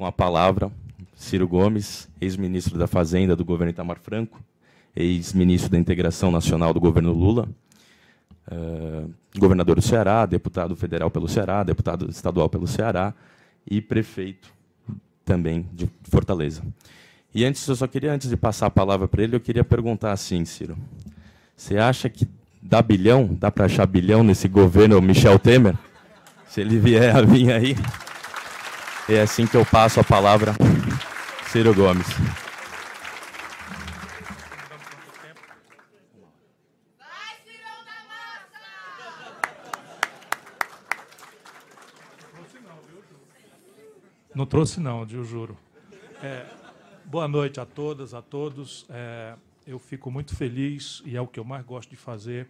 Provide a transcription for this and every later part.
com a palavra Ciro Gomes, ex-ministro da Fazenda do governo Itamar Franco, ex-ministro da Integração Nacional do governo Lula, uh, governador do Ceará, deputado federal pelo Ceará, deputado estadual pelo Ceará e prefeito também de Fortaleza. E antes, eu só queria, antes de passar a palavra para ele, eu queria perguntar assim, Ciro. Você acha que dá bilhão, dá para achar bilhão nesse governo Michel Temer? Se ele vier a vir aí. É assim que eu passo a palavra, Ciro Gomes. Não trouxe não, eu juro. É, boa noite a todas, a todos. É, eu fico muito feliz e é o que eu mais gosto de fazer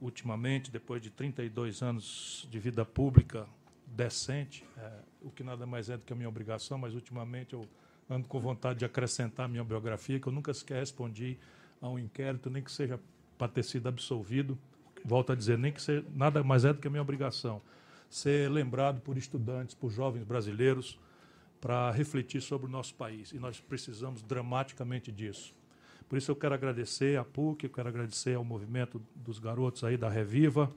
ultimamente, depois de 32 anos de vida pública decente, é, o que nada mais é do que a minha obrigação, mas ultimamente eu ando com vontade de acrescentar a minha biografia, que eu nunca sequer respondi a um inquérito, nem que seja para ter sido absolvido. Volto a dizer, nem que seja, nada mais é do que a minha obrigação. Ser lembrado por estudantes, por jovens brasileiros, para refletir sobre o nosso país. E nós precisamos dramaticamente disso. Por isso eu quero agradecer à PUC, eu quero agradecer ao movimento dos garotos aí da Reviva,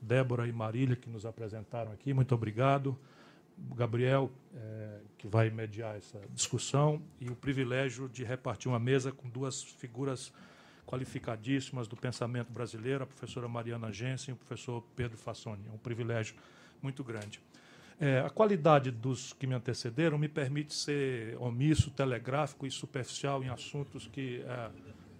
Débora e Marília, que nos apresentaram aqui. Muito obrigado. Gabriel, é, que vai mediar essa discussão, e o privilégio de repartir uma mesa com duas figuras qualificadíssimas do pensamento brasileiro, a professora Mariana Jensen e o professor Pedro Fassoni. É um privilégio muito grande. É, a qualidade dos que me antecederam me permite ser omisso, telegráfico e superficial em assuntos que é,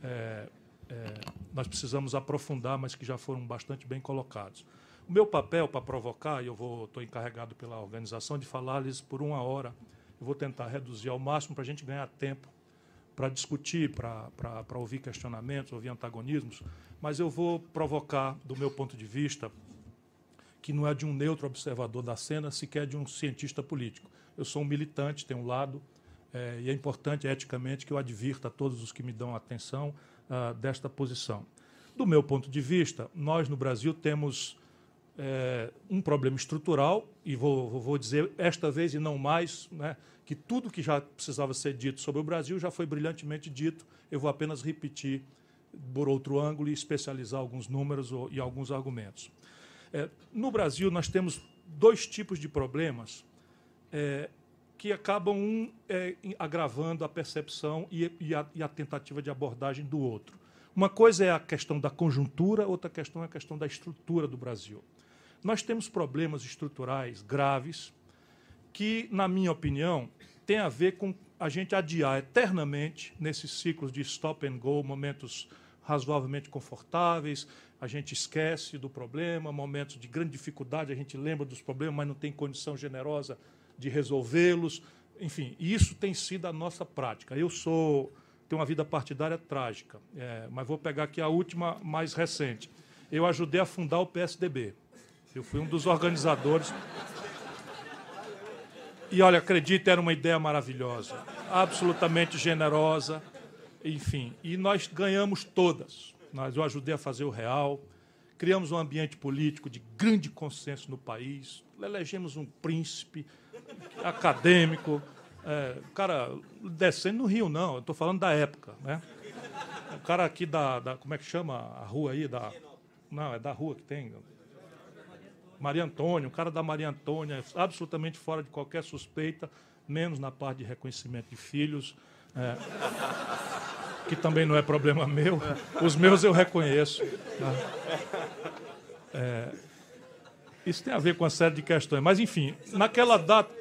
é, é, nós precisamos aprofundar, mas que já foram bastante bem colocados. O meu papel para provocar, e eu estou encarregado pela organização de falar-lhes por uma hora, eu vou tentar reduzir ao máximo para a gente ganhar tempo para discutir, para ouvir questionamentos, ouvir antagonismos, mas eu vou provocar, do meu ponto de vista, que não é de um neutro observador da cena, sequer de um cientista político. Eu sou um militante, tenho um lado, é, e é importante eticamente que eu advirta a todos os que me dão atenção uh, desta posição. Do meu ponto de vista, nós no Brasil temos é, um problema estrutural, e vou, vou dizer esta vez e não mais, né, que tudo que já precisava ser dito sobre o Brasil já foi brilhantemente dito, eu vou apenas repetir por outro ângulo e especializar alguns números e alguns argumentos. É, no Brasil, nós temos dois tipos de problemas é, que acabam um é, agravando a percepção e, e, a, e, a, tentativa de abordagem do outro. Uma coisa é a questão da conjuntura, outra questão é a questão da estrutura do Brasil. Nós temos problemas estruturais graves que, na minha opinião, têm a ver com a gente adiar eternamente nesses ciclos de stop and go, momentos razoavelmente confortáveis, a gente esquece do problema, momentos de grande dificuldade, a gente lembra dos problemas, mas não tem condição generosa de resolvê-los. Enfim, isso tem sido a nossa prática. Eu sou tenho uma vida partidária trágica, é, mas vou pegar aqui a última, mais recente. Eu ajudei a fundar o PSDB. Eu fui um dos organizadores. E olha, acredite, era uma ideia maravilhosa, absolutamente generosa, enfim. E nós ganhamos todas. Nós, eu ajudei a fazer o real, criamos um ambiente político de grande consenso no país, elegemos um príncipe acadêmico, é, cara descendo no Rio, não, estou falando da época, né? O cara aqui da, da, como é que chama a rua aí? Da, não, é da rua que tem. Maria Antônia, o cara da Maria Antônia, absolutamente fora de qualquer suspeita, menos na parte de reconhecimento de filhos. É que também não é problema meu. Os meus eu reconheço. Né? É, isso tem a ver com uma série de questões. Mas, enfim, naquela data.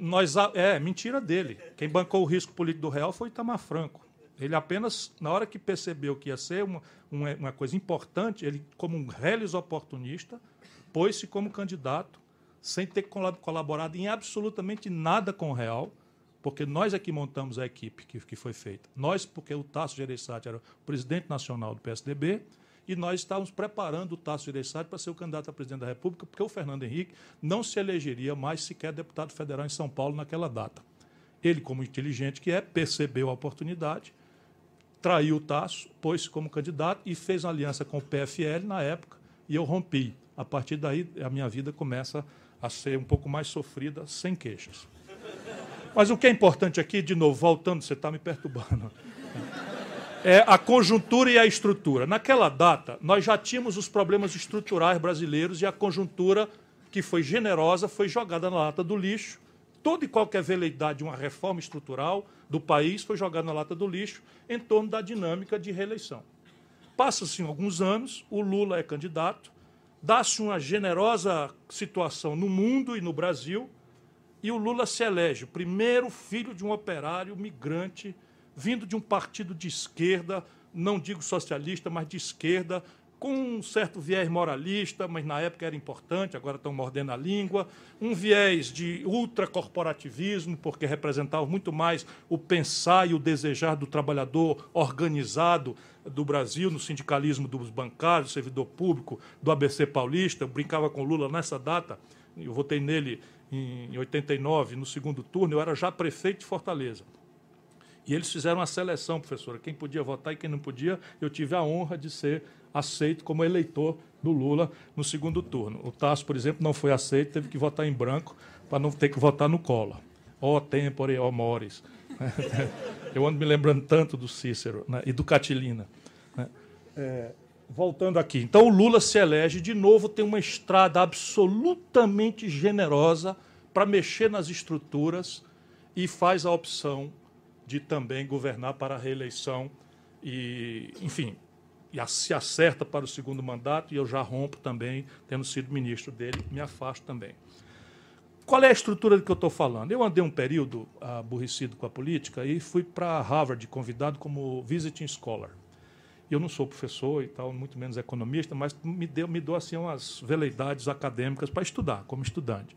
Nós, é, mentira dele. Quem bancou o risco político do real foi Itamar Franco. Ele apenas, na hora que percebeu que ia ser uma, uma, uma coisa importante, ele, como um reles oportunista, pôs-se como candidato, sem ter colaborado em absolutamente nada com o real porque nós é que montamos a equipe que, que foi feita. Nós, porque o Tasso Gereissati era o presidente nacional do PSDB, e nós estávamos preparando o Tasso Gereissati para ser o candidato a presidente da República, porque o Fernando Henrique não se elegeria mais sequer deputado federal em São Paulo naquela data. Ele, como inteligente que é, percebeu a oportunidade, traiu o Tasso, pôs-se como candidato e fez aliança com o PFL na época, e eu rompi. A partir daí, a minha vida começa a ser um pouco mais sofrida, sem queixas. Mas o que é importante aqui, de novo, voltando, você está me perturbando, é a conjuntura e a estrutura. Naquela data, nós já tínhamos os problemas estruturais brasileiros e a conjuntura, que foi generosa, foi jogada na lata do lixo. Toda e qualquer veleidade de uma reforma estrutural do país foi jogada na lata do lixo em torno da dinâmica de reeleição. Passa-se alguns anos, o Lula é candidato, dá-se uma generosa situação no mundo e no Brasil, e o Lula se elege o primeiro filho de um operário migrante, vindo de um partido de esquerda, não digo socialista, mas de esquerda, com um certo viés moralista, mas na época era importante, agora estão mordendo a língua, um viés de ultracorporativismo, porque representava muito mais o pensar e o desejar do trabalhador organizado do Brasil, no sindicalismo dos bancários, do servidor público, do ABC paulista. Eu brincava com Lula nessa data, eu votei nele em 89, no segundo turno, eu era já prefeito de Fortaleza. E eles fizeram uma seleção, professora, quem podia votar e quem não podia. Eu tive a honra de ser aceito como eleitor do Lula no segundo turno. O Tasso, por exemplo, não foi aceito, teve que votar em branco para não ter que votar no Collor. Ó tempore, ó mores. Eu ando me lembrando tanto do Cícero né, e do Catilina. Né. É, voltando aqui. Então, o Lula se elege, de novo, tem uma estrada absolutamente generosa para mexer nas estruturas e faz a opção de também governar para a reeleição. E, enfim, e se acerta para o segundo mandato, e eu já rompo também, tendo sido ministro dele, me afasto também. Qual é a estrutura do que eu estou falando? Eu andei um período aborrecido com a política e fui para Harvard, convidado como visiting scholar. Eu não sou professor e tal, muito menos economista, mas me deu, me deu assim umas veleidades acadêmicas para estudar, como estudante.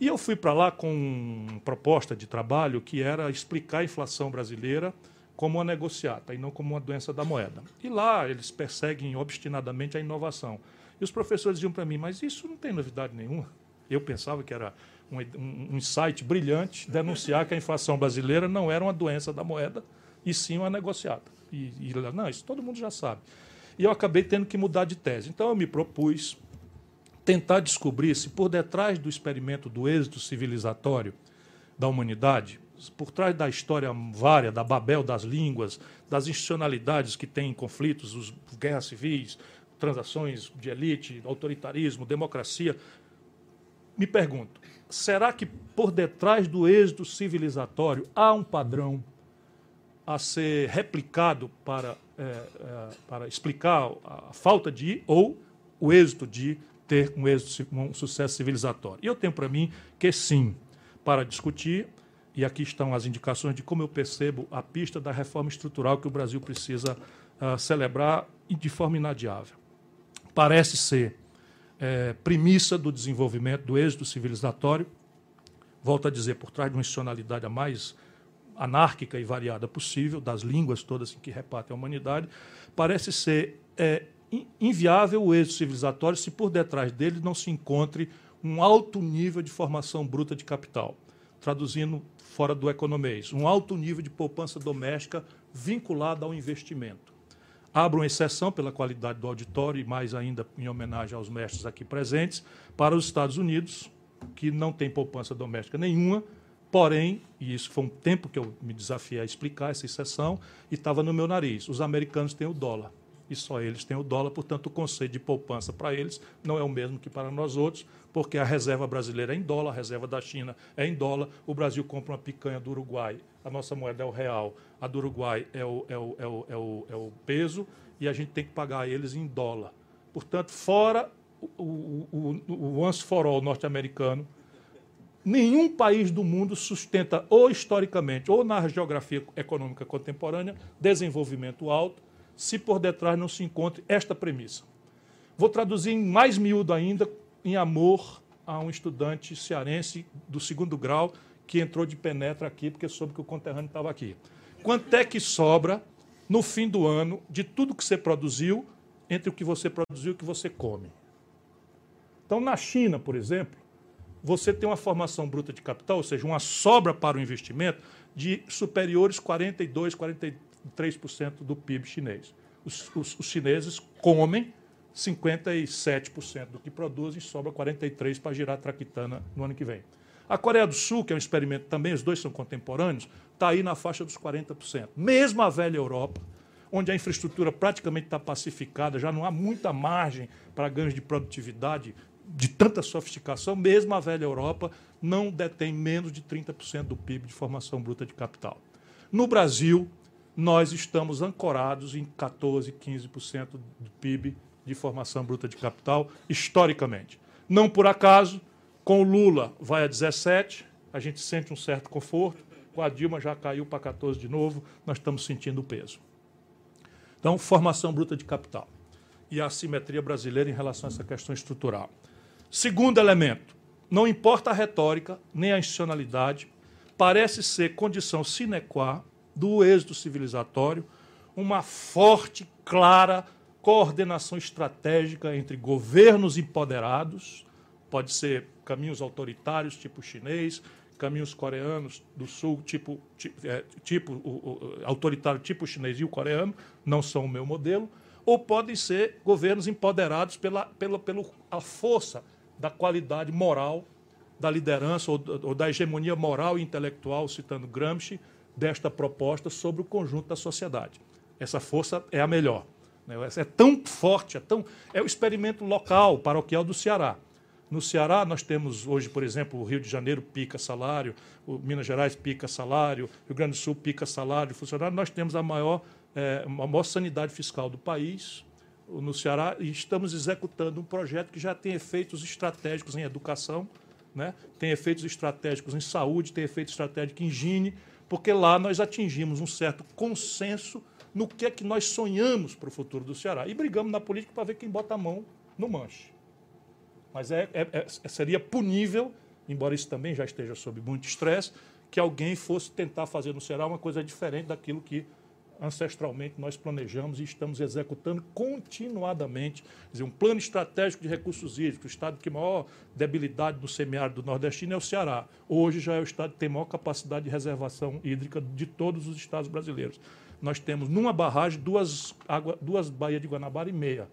E eu fui para lá com uma proposta de trabalho que era explicar a inflação brasileira como uma negociata e não como uma doença da moeda. E lá eles perseguem obstinadamente a inovação. E os professores diziam para mim, mas isso não tem novidade nenhuma. Eu pensava que era um, um, insight brilhante denunciar que a inflação brasileira não era uma doença da moeda, e sim uma negociata. E, e não, isso todo mundo já sabe. E eu acabei tendo que mudar de tese. Então eu me propus tentar descobrir se por detrás do experimento do êxito civilizatório da humanidade por trás da história vária, da Babel das línguas, das institucionalidades que têm conflitos, os guerras civis, transações de elite, autoritarismo, democracia, me pergunto, será que por detrás do êxito civilizatório há um padrão a ser replicado para, é, é, para explicar a falta de ou o êxito de ter um êxito, um sucesso civilizatório? E eu tenho para mim que sim, para discutir e aqui estão as indicações de como eu percebo a pista da reforma estrutural que o Brasil precisa uh, celebrar de forma inadiável. Parece ser é, premissa do desenvolvimento do êxito civilizatório, volto a dizer, por trás de uma institucionalidade a mais anárquica e variada possível, das línguas todas que repartem a humanidade, parece ser é, inviável o êxito civilizatório se por detrás dele não se encontre um alto nível de formação bruta de capital. Traduzindo fora do economês, um alto nível de poupança doméstica vinculada ao investimento. Abro uma exceção pela qualidade do auditório e mais ainda em homenagem aos mestres aqui presentes, para os Estados Unidos, que não tem poupança doméstica nenhuma, porém, e isso foi um tempo que eu me desafiei a explicar essa exceção, e estava no meu nariz, os americanos têm o dólar e só eles têm o dólar, portanto, o conceito de poupança para eles não é o mesmo que para nós outros, porque a reserva brasileira é em dólar, a reserva da China é em dólar, o Brasil compra uma picanha do Uruguai, a nossa moeda é o real, a do Uruguai é o, é o, é o, é o, é o peso, e a gente tem que pagar eles em dólar. Portanto, fora o, o, o once for all norte-americano, nenhum país do mundo sustenta, ou historicamente, ou na geografia econômica contemporânea, desenvolvimento alto, se por detrás não se encontre esta premissa. Vou traduzir em mais miúdo ainda, em amor a um estudante cearense do segundo grau que entrou de penetra aqui porque soube que o conterrâneo estava aqui. Quanto é que sobra no fim do ano de tudo que você produziu entre o que você produziu e o que você come? Então, na China, por exemplo, você tem uma formação bruta de capital, ou seja, uma sobra para o investimento de superiores 42, 43 3% do PIB chinês. Os, os, os chineses comem 57% do que produzem, sobra 43% para girar a traquitana no ano que vem. A Coreia do Sul, que é um experimento também, os dois são contemporâneos, está aí na faixa dos 40%. Mesmo a velha Europa, onde a infraestrutura praticamente está pacificada, já não há muita margem para ganhos de produtividade de tanta sofisticação, mesmo a velha Europa não detém menos de 30% do PIB de formação bruta de capital. No Brasil, nós estamos ancorados em 14%, 15% do PIB de formação bruta de capital, historicamente. Não por acaso, com o Lula vai a 17%, a gente sente um certo conforto, com a Dilma já caiu para 14% de novo, nós estamos sentindo o peso. Então, formação bruta de capital e a assimetria brasileira em relação a essa questão estrutural. Segundo elemento, não importa a retórica nem a institucionalidade, parece ser condição sine qua do êxito civilizatório uma forte, clara coordenação estratégica entre governos empoderados, pode ser caminhos autoritários, tipo chinês, caminhos coreanos do sul, tipo, é, tipo o, o, autoritário, tipo chinês e o coreano, não são o meu modelo, ou podem ser governos empoderados pela, pela, pela a força da qualidade moral da liderança ou, ou da hegemonia moral e intelectual, citando Gramsci, desta proposta sobre o conjunto da sociedade. Essa força é a melhor. Né? É tão forte, é, tão, é o experimento local, paroquial do Ceará. No Ceará, nós temos hoje, por exemplo, o Rio de Janeiro pica salário, Minas Gerais pica salário, Rio Grande do Sul pica salário, funcionário. Nós temos a maior, é, a maior sanidade fiscal do país no Ceará e estamos executando um projeto que já tem efeitos estratégicos em educação, né? tem efeitos estratégicos em saúde, tem efeitos estratégicos em higiene, porque lá nós atingimos um certo consenso no que é que nós sonhamos para o futuro do Ceará. E brigamos na política para ver quem bota a mão no manche. Mas é, é, é, seria punível, embora isso também já esteja sob muito estresse, que alguém fosse tentar fazer no Ceará uma coisa diferente daquilo que ancestralmente nós planejamos e estamos executando continuadamente. Dizer, um plano estratégico de recursos hídricos, o estado que maior debilidade do semiárido nordestino é o Ceará. Hoje já é o estado que tem maior capacidade de reservação hídrica de todos os estados brasileiros. Nós temos numa barragem duas, água, duas baías de Guanabara e meia.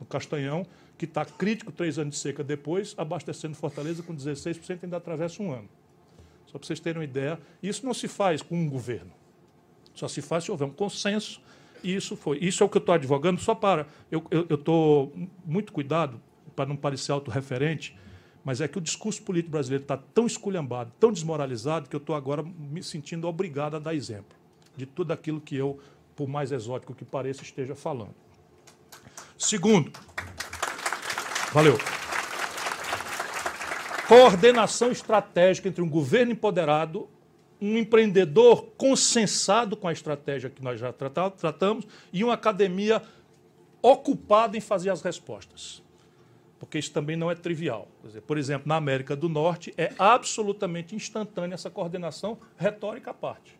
No Castanhão, que está crítico três anos de seca depois, abastecendo Fortaleza com 16%, ainda atravessa um ano. Só para vocês terem uma ideia, isso não se faz com um governo. Só se faz se houver um consenso. E isso foi. Isso é o que eu estou advogando, só para. Eu estou muito cuidado para não parecer autorreferente, mas é que o discurso político brasileiro está tão esculhambado, tão desmoralizado, que eu estou agora me sentindo obrigado a dar exemplo de tudo aquilo que eu, por mais exótico que pareça, esteja falando. Segundo, valeu. Coordenação estratégica entre um governo empoderado um empreendedor consensado com a estratégia que nós já tratamos e uma academia ocupada em fazer as respostas. Porque isso também não é trivial. Por exemplo, na América do Norte é absolutamente instantânea essa coordenação retórica à parte.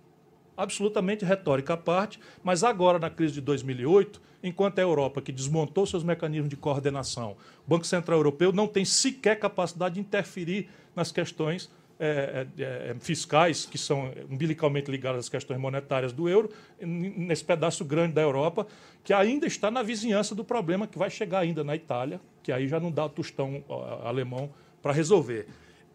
Absolutamente retórica à parte, mas agora, na crise de 2008, enquanto a Europa, que desmontou seus mecanismos de coordenação, o Banco Central Europeu não tem sequer capacidade de interferir nas questões é, é, é, fiscais que são umbilicalmente ligadas às questões monetárias do euro, nesse pedaço grande da Europa, que ainda está na vizinhança do problema que vai chegar ainda na Itália, que aí já não dá o tostão alemão para resolver.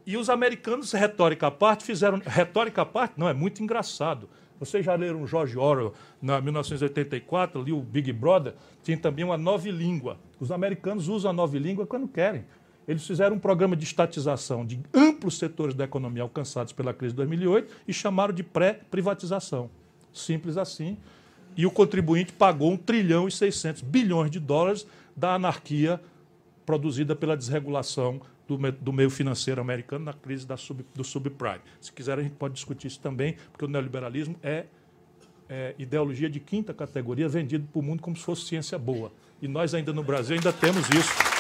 E os americanos, retórica à parte, fizeram. Retórica à parte, não, é muito engraçado. Vocês já leram George Orwell, na 1984, ali o Big Brother, tinha também uma nova língua. Os americanos usam a nova língua quando querem. Eles fizeram um programa de estatização de amplos setores da economia alcançados pela crise de 2008 e chamaram de pré-privatização. Simples assim. E o contribuinte pagou 1 trilhão e 600 bilhões de dólares da anarquia produzida pela desregulação do, meio financeiro americano na crise do subprime. Se quiser, a gente pode discutir isso também, porque o neoliberalismo é, é ideologia de quinta categoria vendido para o mundo como se fosse ciência boa. E nós ainda no Brasil ainda temos isso.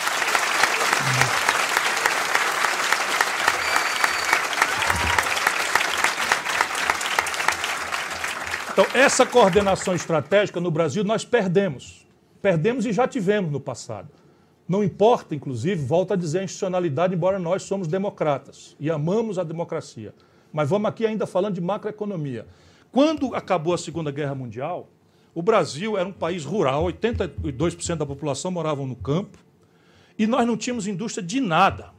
Então, essa coordenação estratégica no Brasil nós perdemos. Perdemos e já tivemos no passado. Não importa, inclusive, volta a dizer a institucionalidade, embora nós somos democratas e amamos a democracia. Mas vamos aqui ainda falando de macroeconomia. Quando acabou a Segunda Guerra Mundial, o Brasil era um país rural, 82% da população moravam no campo, e nós não tínhamos indústria de nada.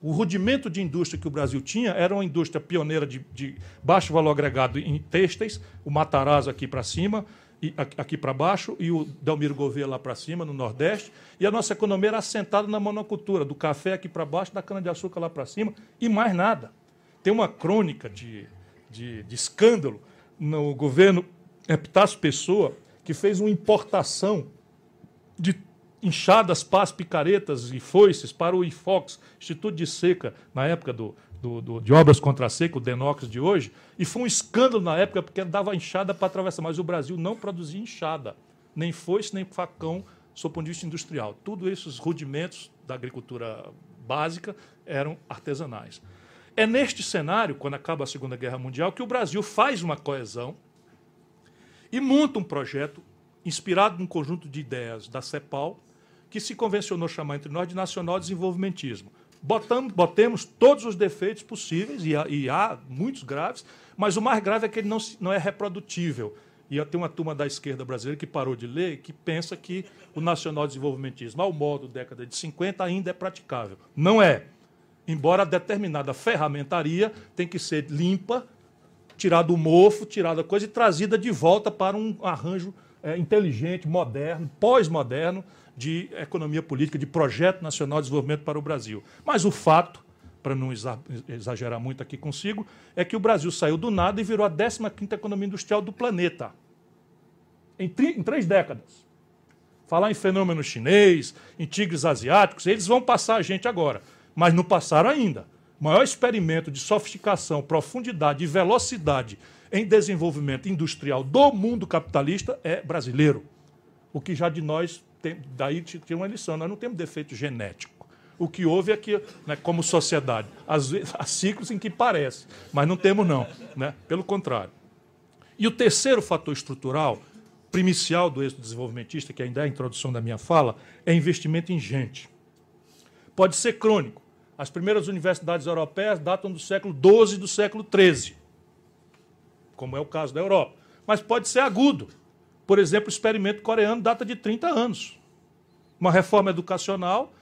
O rudimento de indústria que o Brasil tinha era uma indústria pioneira de, de baixo valor agregado em têxteis, o Matarazzo aqui para cima, e aqui para baixo, e o Delmiro Gouveia lá para cima, no Nordeste. E a nossa economia era assentada na monocultura, do café aqui para baixo, da cana-de-açúcar lá para cima, e mais nada. Tem uma crônica de, de, de escândalo no governo Epitácio Pessoa, que fez uma importação de inchadas, pás, picaretas e foices para o IFOX, Instituto de Seca, na época do, do, do, de obras contra a seca, o Denox de hoje, e foi um escândalo na época porque dava enxada para atravessar, mas o Brasil não produzia enxada, nem foice, nem facão, sob ponto de vista industrial. Tudo esses rudimentos da agricultura básica eram artesanais. É neste cenário, quando acaba a Segunda Guerra Mundial, que o Brasil faz uma coesão e monta um projeto inspirado num conjunto de ideias da CEPAL, que se convencionou chamar entre nós de nacional desenvolvimentismo. Botamos, botemos todos os defeitos possíveis, e há, e há, muitos graves, mas o mais grave é que ele não, não é reprodutível. E tem uma turma da esquerda brasileira que parou de ler que pensa que o nacional desenvolvimentismo, ao modo década de 50, ainda é praticável. Não é. Embora determinada ferramentaria tem que ser limpa, tirada do mofo, tirada coisa e trazida de volta para um arranjo é, inteligente, moderno, pós-moderno, de economia política, de projeto nacional de desenvolvimento para o Brasil. Mas o fato, para não exagerar muito aqui consigo, é que o Brasil saiu do nada e virou a 15ª economia industrial do planeta. Em, em três décadas. Falar em fenômeno chinês, em tigres asiáticos, eles vão passar a gente agora. Mas não passaram ainda. O maior experimento de sofisticação, profundidade e velocidade em desenvolvimento industrial do mundo capitalista é brasileiro. O que já de nós tem, daí tinha uma lição, nós não temos defeito genético. O que houve é que, né, como sociedade, às vezes, há ciclos em que parece, mas não temos não, né? pelo contrário. E o terceiro fator estrutural, primicial do êxito desenvolvimentista, que ainda é a introdução da minha fala, é investimento em gente. Pode ser crônico. As primeiras universidades europeias datam do século XII e do século XIII, como é o caso da Europa. Mas pode ser agudo. Por exemplo, o experimento coreano data de 30 anos. Uma reforma educacional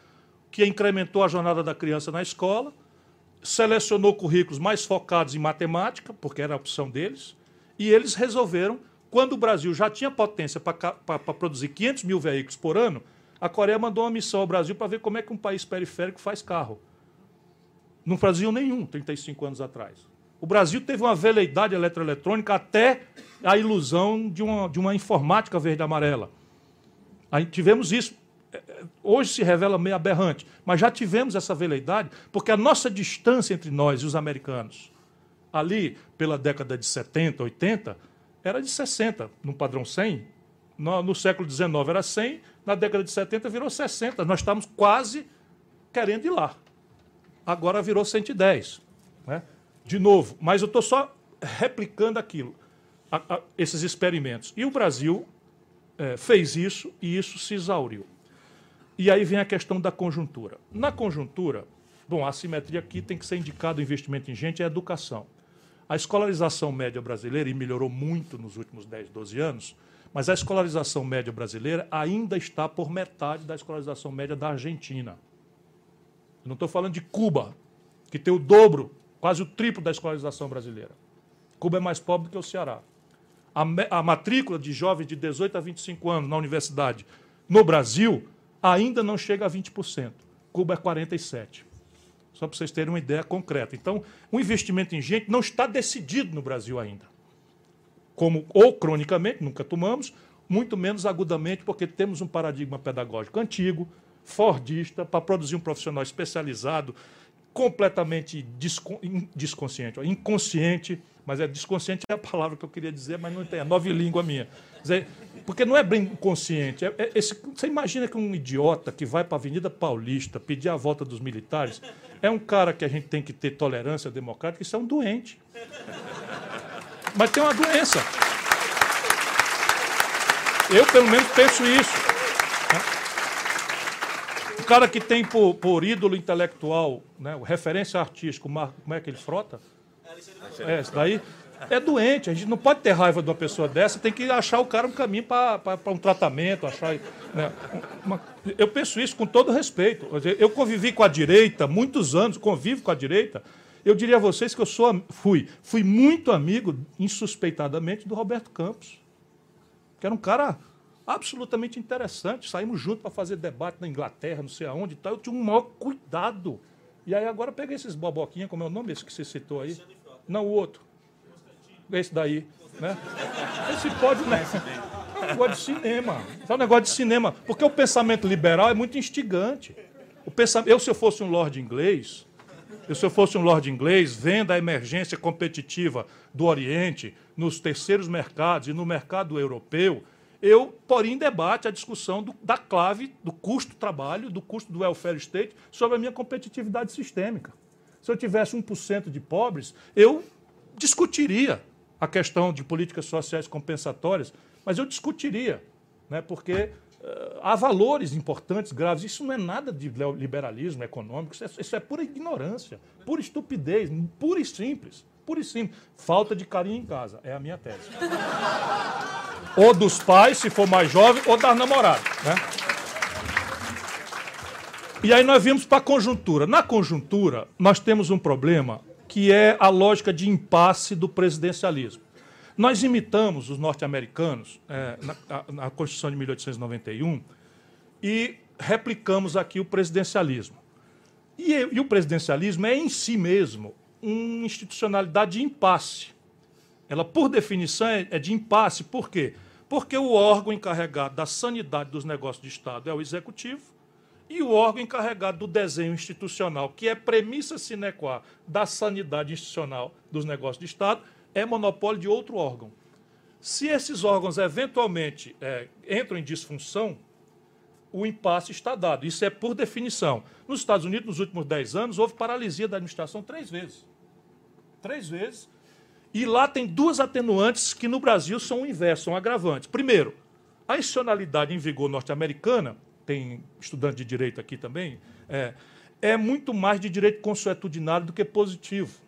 que incrementou a jornada da criança na escola, selecionou currículos mais focados em matemática, porque era a opção deles, e eles resolveram, quando o Brasil já tinha potência para produzir 500 mil veículos por ano, a Coreia mandou uma missão ao Brasil para ver como é que um país periférico faz carro. Não fazia nenhum 35 anos atrás. O Brasil teve uma veleidade eletroeletrônica até a ilusão de uma, de uma informática verde-amarela. Aí tivemos isso. É, é, hoje se revela meio aberrante, mas já tivemos essa veleidade, porque a nossa distância entre nós e os americanos, ali pela década de 70, 80, era de 60, no padrão 100. No, no século XIX era 100, na década de 70 virou 60. Nós estamos quase querendo ir lá. Agora virou 110. Né? De novo, mas eu estou só replicando aquilo a, a, esses experimentos. E o Brasil é, fez isso e isso se exauriu. E aí vem a questão da conjuntura. Na conjuntura, bom, a simetria aqui tem que ser indicado o investimento em gente e educação. A escolarização média brasileira, e melhorou muito nos últimos 10, 12 anos, mas a escolarização média brasileira ainda está por metade da escolarização média da Argentina. Eu não estou falando de Cuba, que tem o dobro, quase o triplo da escolarização brasileira. Cuba é mais pobre do que o Ceará a, a matrícula de jovens de 18 a 25 anos na universidade no Brasil ainda não chega a 20%. Cuba é 47%. Só para vocês terem uma ideia concreta. Então, o investimento em gente não está decidido no Brasil ainda. Como, ou cronicamente, nunca tomamos, muito menos agudamente, porque temos um paradigma pedagógico antigo, fordista, para produzir um profissional especializado, completamente desconsciente, inconsciente, mas é desconsciente é a palavra que eu queria dizer, mas não tem, é nova língua minha. Porque não é bem inconsciente. É, é esse, você imagina que um idiota que vai para a Avenida Paulista pedir a volta dos militares é um cara que a gente tem que ter tolerância democrática, isso é um doente. Mas tem uma doença. Eu, pelo menos, penso isso cara que tem por, por ídolo intelectual, né, referência artística, como é que ele frota? É, esse daí é doente. A gente não pode ter raiva de uma pessoa dessa, tem que achar o cara um caminho para um tratamento, achar. Né, uma, eu penso isso com todo respeito. Eu convivi com a direita muitos anos, convivo com a direita. Eu diria a vocês que eu sou, fui, fui muito amigo, insuspeitadamente, do Roberto Campos, que era um cara absolutamente interessante. Saímos juntos para fazer debate na Inglaterra, não sei aonde e tal. Eu tinha um maior cuidado. E aí agora peguei esses boboquinhas, como é o nome esse que você citou aí? Não, o outro. Esse daí. Né? Esse pode, né? É um negócio de cinema. É um negócio de cinema. Porque o pensamento liberal é muito instigante. O pensamento, eu, se eu fosse um lord inglês, eu, se eu fosse um lord inglês, vendo a emergência competitiva do Oriente, nos terceiros mercados e no mercado europeu, eu poria em debate a discussão do, da clave do custo do trabalho, do custo do welfare state, sobre a minha competitividade sistêmica. Se eu tivesse 1% de pobres, eu discutiria a questão de políticas sociais compensatórias, mas eu discutiria, né, porque uh, há valores importantes, graves. Isso não é nada de liberalismo econômico, isso é, isso é pura ignorância, pura estupidez, pura e simples. Pura e simples. Falta de carinho em casa, é a minha tese. Ou dos pais, se for mais jovem, ou das namoradas. Né? E aí nós vimos para a conjuntura. Na conjuntura, nós temos um problema que é a lógica de impasse do presidencialismo. Nós imitamos os norte-americanos é, na, na, Constituição de 1891 e replicamos aqui o presidencialismo. E, e o presidencialismo é em si mesmo uma institucionalidade de impasse. Ela, por definição, é, é de impasse. Por quê? Porque o órgão encarregado da sanidade dos negócios de Estado é o executivo e o órgão encarregado do desenho institucional, que é premissa sine qua da sanidade institucional dos negócios de Estado, é monopólio de outro órgão. Se esses órgãos eventualmente é, entram em disfunção, o impasse está dado. Isso é por definição. Nos Estados Unidos, nos últimos 10 anos, houve paralisia da administração três vezes. Três vezes. E lá tem duas atenuantes que no Brasil são o inverso, são agravantes. Primeiro, a institucionalidade em vigor norte-americana tem estudante de direito aqui também, é, é muito mais de direito consuetudinário do que positivo.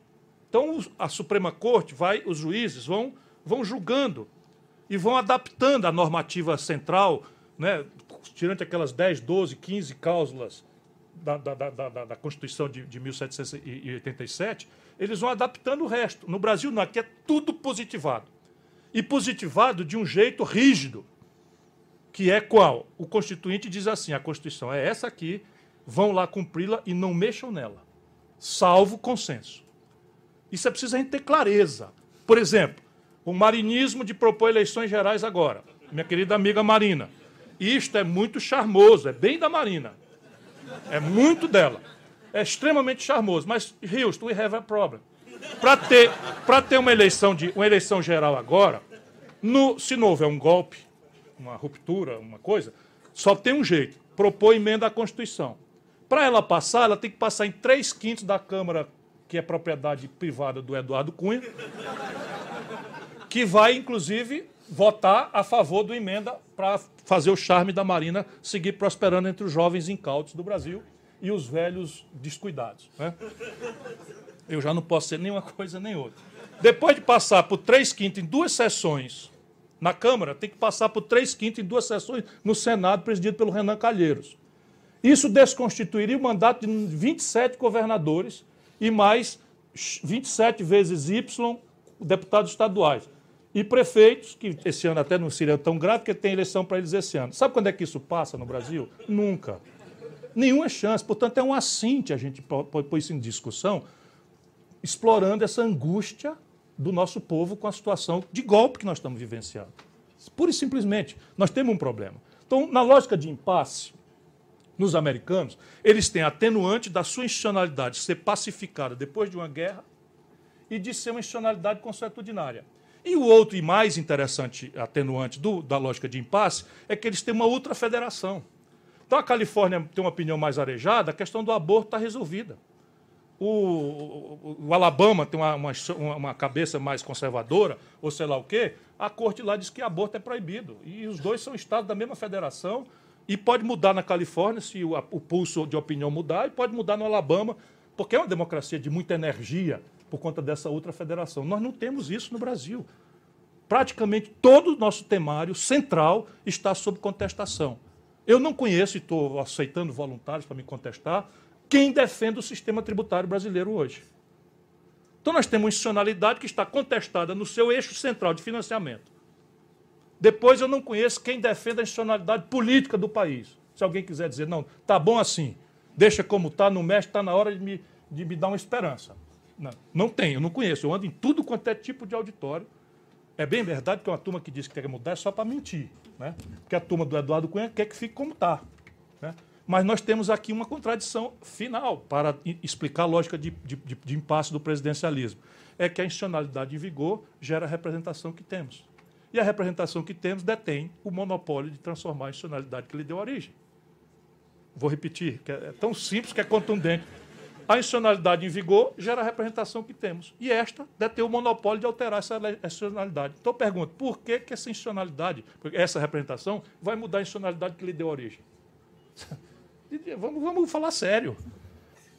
Então, a Suprema Corte vai, os juízes vão, vão julgando e vão adaptando a normativa central, né, tirando aquelas 10, 12, 15 cláusulas da, da, da, da, Constituição de, de 1787, eles vão adaptando o resto. No Brasil, não, aqui é tudo positivado. E positivado de um jeito rígido que é qual? O Constituinte diz assim: a Constituição é essa aqui, vão lá cumpri-la e não mexam nela, salvo consenso. Isso é preciso a gente ter clareza. Por exemplo, o marinismo de propor eleições gerais agora, minha querida amiga Marina. Isto é muito charmoso, é bem da Marina. É muito dela. É extremamente charmoso. Mas, Houston, we have a problem. Para ter, ter uma eleição, de, uma eleição geral agora, no, se não houver um golpe, uma ruptura, uma coisa, só tem um jeito: propor emenda à Constituição. Para ela passar, ela tem que passar em três quintos da Câmara, que é propriedade privada do Eduardo Cunha, que vai, inclusive, votar a favor do emenda para fazer o charme da Marina seguir prosperando entre os jovens incautos do Brasil e os velhos descuidados. Né? Eu já não posso ser nenhuma coisa nem outra. Depois de passar por três quintos em duas sessões na Câmara, tem que passar por três quintos em duas sessões no Senado, presidido pelo Renan Calheiros. Isso desconstituiria o mandato de 27 governadores e mais 27 vezes Y deputados estaduais. E prefeitos, que esse ano até não seria tão grave, porque tem eleição para eles esse ano. Sabe quando é que isso passa no Brasil? Nunca. Nenhuma chance. Portanto, é um assinte a gente pôr isso em discussão, explorando essa angústia do nosso povo com a situação de golpe que nós estamos vivenciando. Pura e simplesmente, nós temos um problema. Então, na lógica de impasse, nos americanos, eles têm atenuante da sua institucionalidade ser pacificada depois de uma guerra e de ser uma institucionalidade consuetudinária. E o outro e mais interessante atenuante do, da lógica de impasse é que eles têm uma ultrafederação. Então a Califórnia tem uma opinião mais arejada, a questão do aborto está resolvida. O, o, o, Alabama tem uma, uma, uma, cabeça mais conservadora, ou sei lá o quê, a corte lá diz que aborto é proibido. E os dois são estados da mesma federação, e pode mudar na Califórnia se o, o pulso de opinião mudar, e pode mudar no Alabama, porque é uma democracia de muita energia por conta dessa outra federação. Nós não temos isso no Brasil. Praticamente todo o nosso temário central está sob contestação. Eu não conheço, e estou aceitando voluntários para me contestar, quem defende o sistema tributário brasileiro hoje. Então nós temos uma institucionalidade que está contestada no seu eixo central de financiamento. Depois eu não conheço quem defende a institucionalidade política do país. Se alguém quiser dizer, não, tá bom assim, deixa como está, não mexe, está na hora de me, de me dar uma esperança. Não, não tem, eu não conheço. Eu ando em tudo quanto é tipo de auditório. É bem verdade que é uma turma que diz que quer mudar é só para mentir. Né? Porque a turma do Eduardo Cunha quer que fique como está. Né? Mas nós temos aqui uma contradição final para explicar a lógica de, de, de, impasse do presidencialismo. É que a institucionalidade em vigor gera a representação que temos. E a representação que temos detém o monopólio de transformar a institucionalidade que lhe deu origem. Vou repetir, que é tão simples que é contundente. A institucionalidade em vigor gera a representação que temos. E esta detém o monopólio de alterar essa institucionalidade. Então eu pergunto, por que, que essa institucionalidade, essa representação, vai mudar a institucionalidade que lhe deu origem? Vamos, vamos falar sério.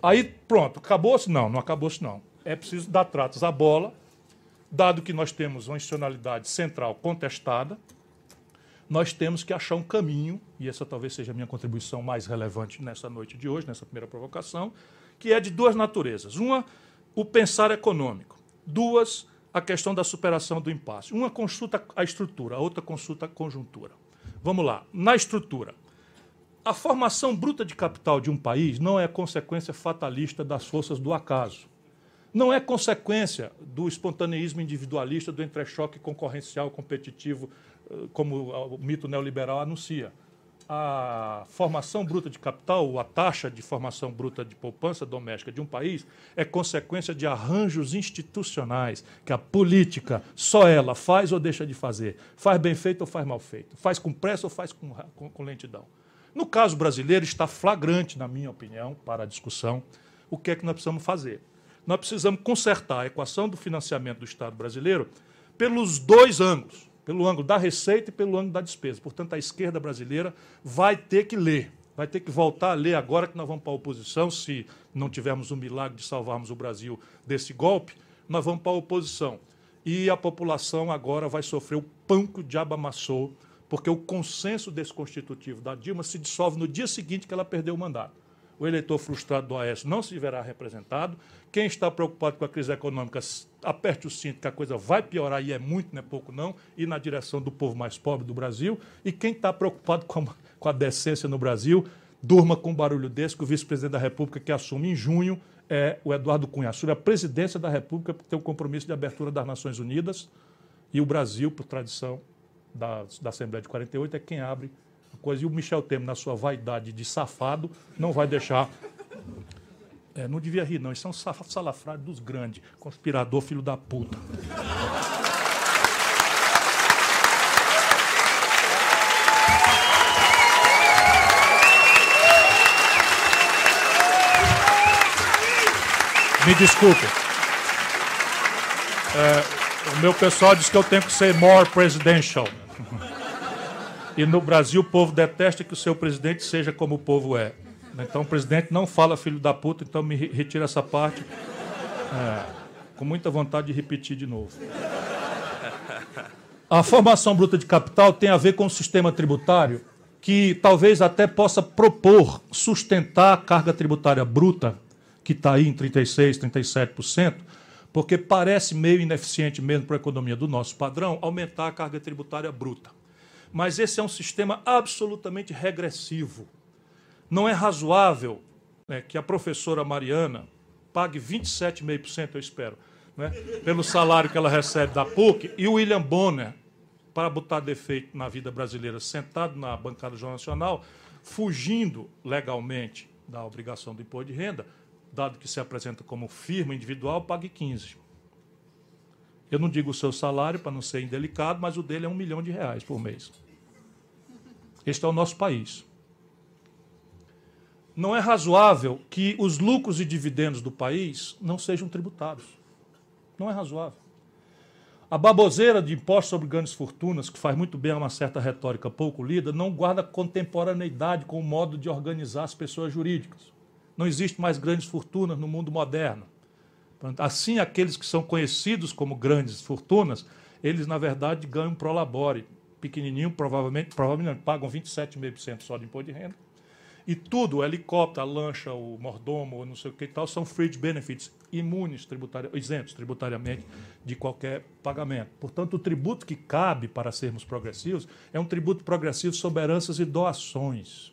Aí, pronto, acabou-se? Não, não acabou-se não. É preciso dar tratos à bola, dado que nós temos uma institucionalidade central contestada, nós temos que achar um caminho, e essa talvez seja a minha contribuição mais relevante nessa noite de hoje, nessa primeira provocação, que é de duas naturezas. Uma, o pensar econômico. Duas, a questão da superação do impasse. Uma consulta a estrutura, a outra consulta a conjuntura. Vamos lá. Na estrutura, a formação bruta de capital de um país não é consequência fatalista das forças do acaso. Não é consequência do espontaneísmo individualista, do entrechoque concorrencial competitivo, eh, como o mito neoliberal anuncia. A formação bruta de capital, a taxa de formação bruta de poupança doméstica de um país, é consequência de arranjos institucionais que a política, só ela, faz ou deixa de fazer. Faz bem feito ou faz mal feito. Faz com pressa ou faz com, com, com lentidão. No caso brasileiro, está flagrante, na minha opinião, para a discussão, o que é que nós precisamos fazer. Nós precisamos consertar a equação do financiamento do Estado brasileiro pelos dois ângulos, pelo ângulo da receita e pelo ângulo da despesa. Portanto, a esquerda brasileira vai ter que ler, vai ter que voltar a ler agora que nós vamos para a oposição, se não tivermos o milagre de salvarmos o Brasil desse golpe, nós vamos para a oposição. E a população agora vai sofrer o pão que o diabo amassou porque o consenso desconstitutivo da Dilma se dissolve no dia seguinte que ela perdeu o mandato. O eleitor frustrado do Aécio não se verá representado. Quem está preocupado com a crise econômica, aperte o cinto, que a coisa vai piorar, e é muito, não é pouco não, e na direção do povo mais pobre do Brasil. E quem está preocupado com a, com a decência no Brasil, durma com um barulho desse, que o vice-presidente da República, que assume em junho, é o Eduardo Cunha. Assume a presidência da República, porque tem o compromisso de abertura das Nações Unidas, e o Brasil, por tradição, da, da Assembleia de 48 é quem abre coisa. E o Michel Temer, na sua vaidade de safado, não vai deixar. É, não devia rir, não. Isso é um salafrário dos grandes. Conspirador, filho da puta. Me desculpe. É, o meu pessoal diz que eu tenho que ser more presidential. E no Brasil o povo detesta que o seu presidente seja como o povo é. Então o presidente não fala filho da puta, então me retira essa parte. É, com muita vontade de repetir de novo. A formação bruta de capital tem a ver com o sistema tributário que talvez até possa propor sustentar a carga tributária bruta, que está aí em 36%, 37%, porque parece meio ineficiente mesmo para a economia do nosso padrão aumentar a carga tributária bruta. Mas esse é um sistema absolutamente regressivo. Não é razoável né, que a professora Mariana pague 27,5%, eu espero, né, pelo salário que ela recebe da PUC, e o William Bonner, para botar defeito na vida brasileira, sentado na bancada do Jornal Nacional, fugindo legalmente da obrigação do imposto de renda, dado que se apresenta como firma individual, pague 15%. Eu não digo o seu salário para não ser indelicado, mas o dele é um milhão de reais por mês. Este é o nosso país. Não é razoável que os lucros e dividendos do país não sejam tributados. Não é razoável. A baboseira de impostos sobre grandes fortunas, que faz muito bem a uma certa retórica pouco lida, não guarda contemporaneidade com o modo de organizar as pessoas jurídicas. Não existe mais grandes fortunas no mundo moderno. Assim, aqueles que são conhecidos como grandes fortunas, eles, na verdade, ganham pro labore. Pequenininho, provavelmente, provavelmente pagam 27,5% só de imposto de renda. E tudo, o helicóptero, a lancha, o mordomo, não sei o que e tal, são fringe benefits, imunes, tributari isentos tributariamente de qualquer pagamento. Portanto, o tributo que cabe para sermos progressivos é um tributo progressivo sobre heranças e doações.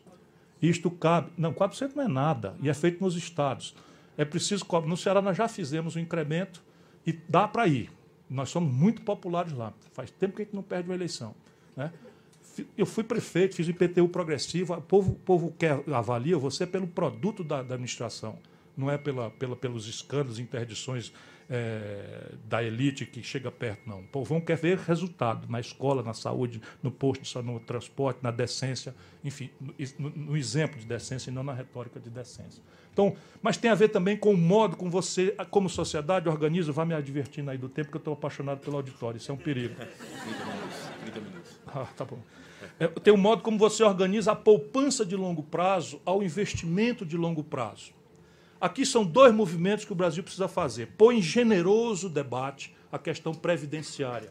Isto cabe. Não, 4% não é nada, e é feito nos estados. É preciso. No Ceará nós já fizemos um incremento e dá para ir. Nós somos muito populares lá. Faz tempo que a gente não perde uma eleição. Né? Eu fui prefeito, fiz o IPTU progressivo. O povo, o povo quer, avalia você pelo produto da, da administração, não é pela, pela, pelos escândalos, interdições é, da elite que chega perto, não. O povão quer ver resultado na escola, na saúde, no posto, no transporte, na decência, enfim, no, no exemplo de decência e não na retórica de decência. Então, mas tem a ver também com o modo como você, como sociedade, organiza. Vá me advertindo aí do tempo que eu estou apaixonado pelo auditório. Isso é um perigo. 30 minutos. 30 minutos. Ah, tá bom. É, tem o modo como você organiza a poupança de longo prazo ao investimento de longo prazo. Aqui são dois movimentos que o Brasil precisa fazer. Põe em generoso debate a questão previdenciária.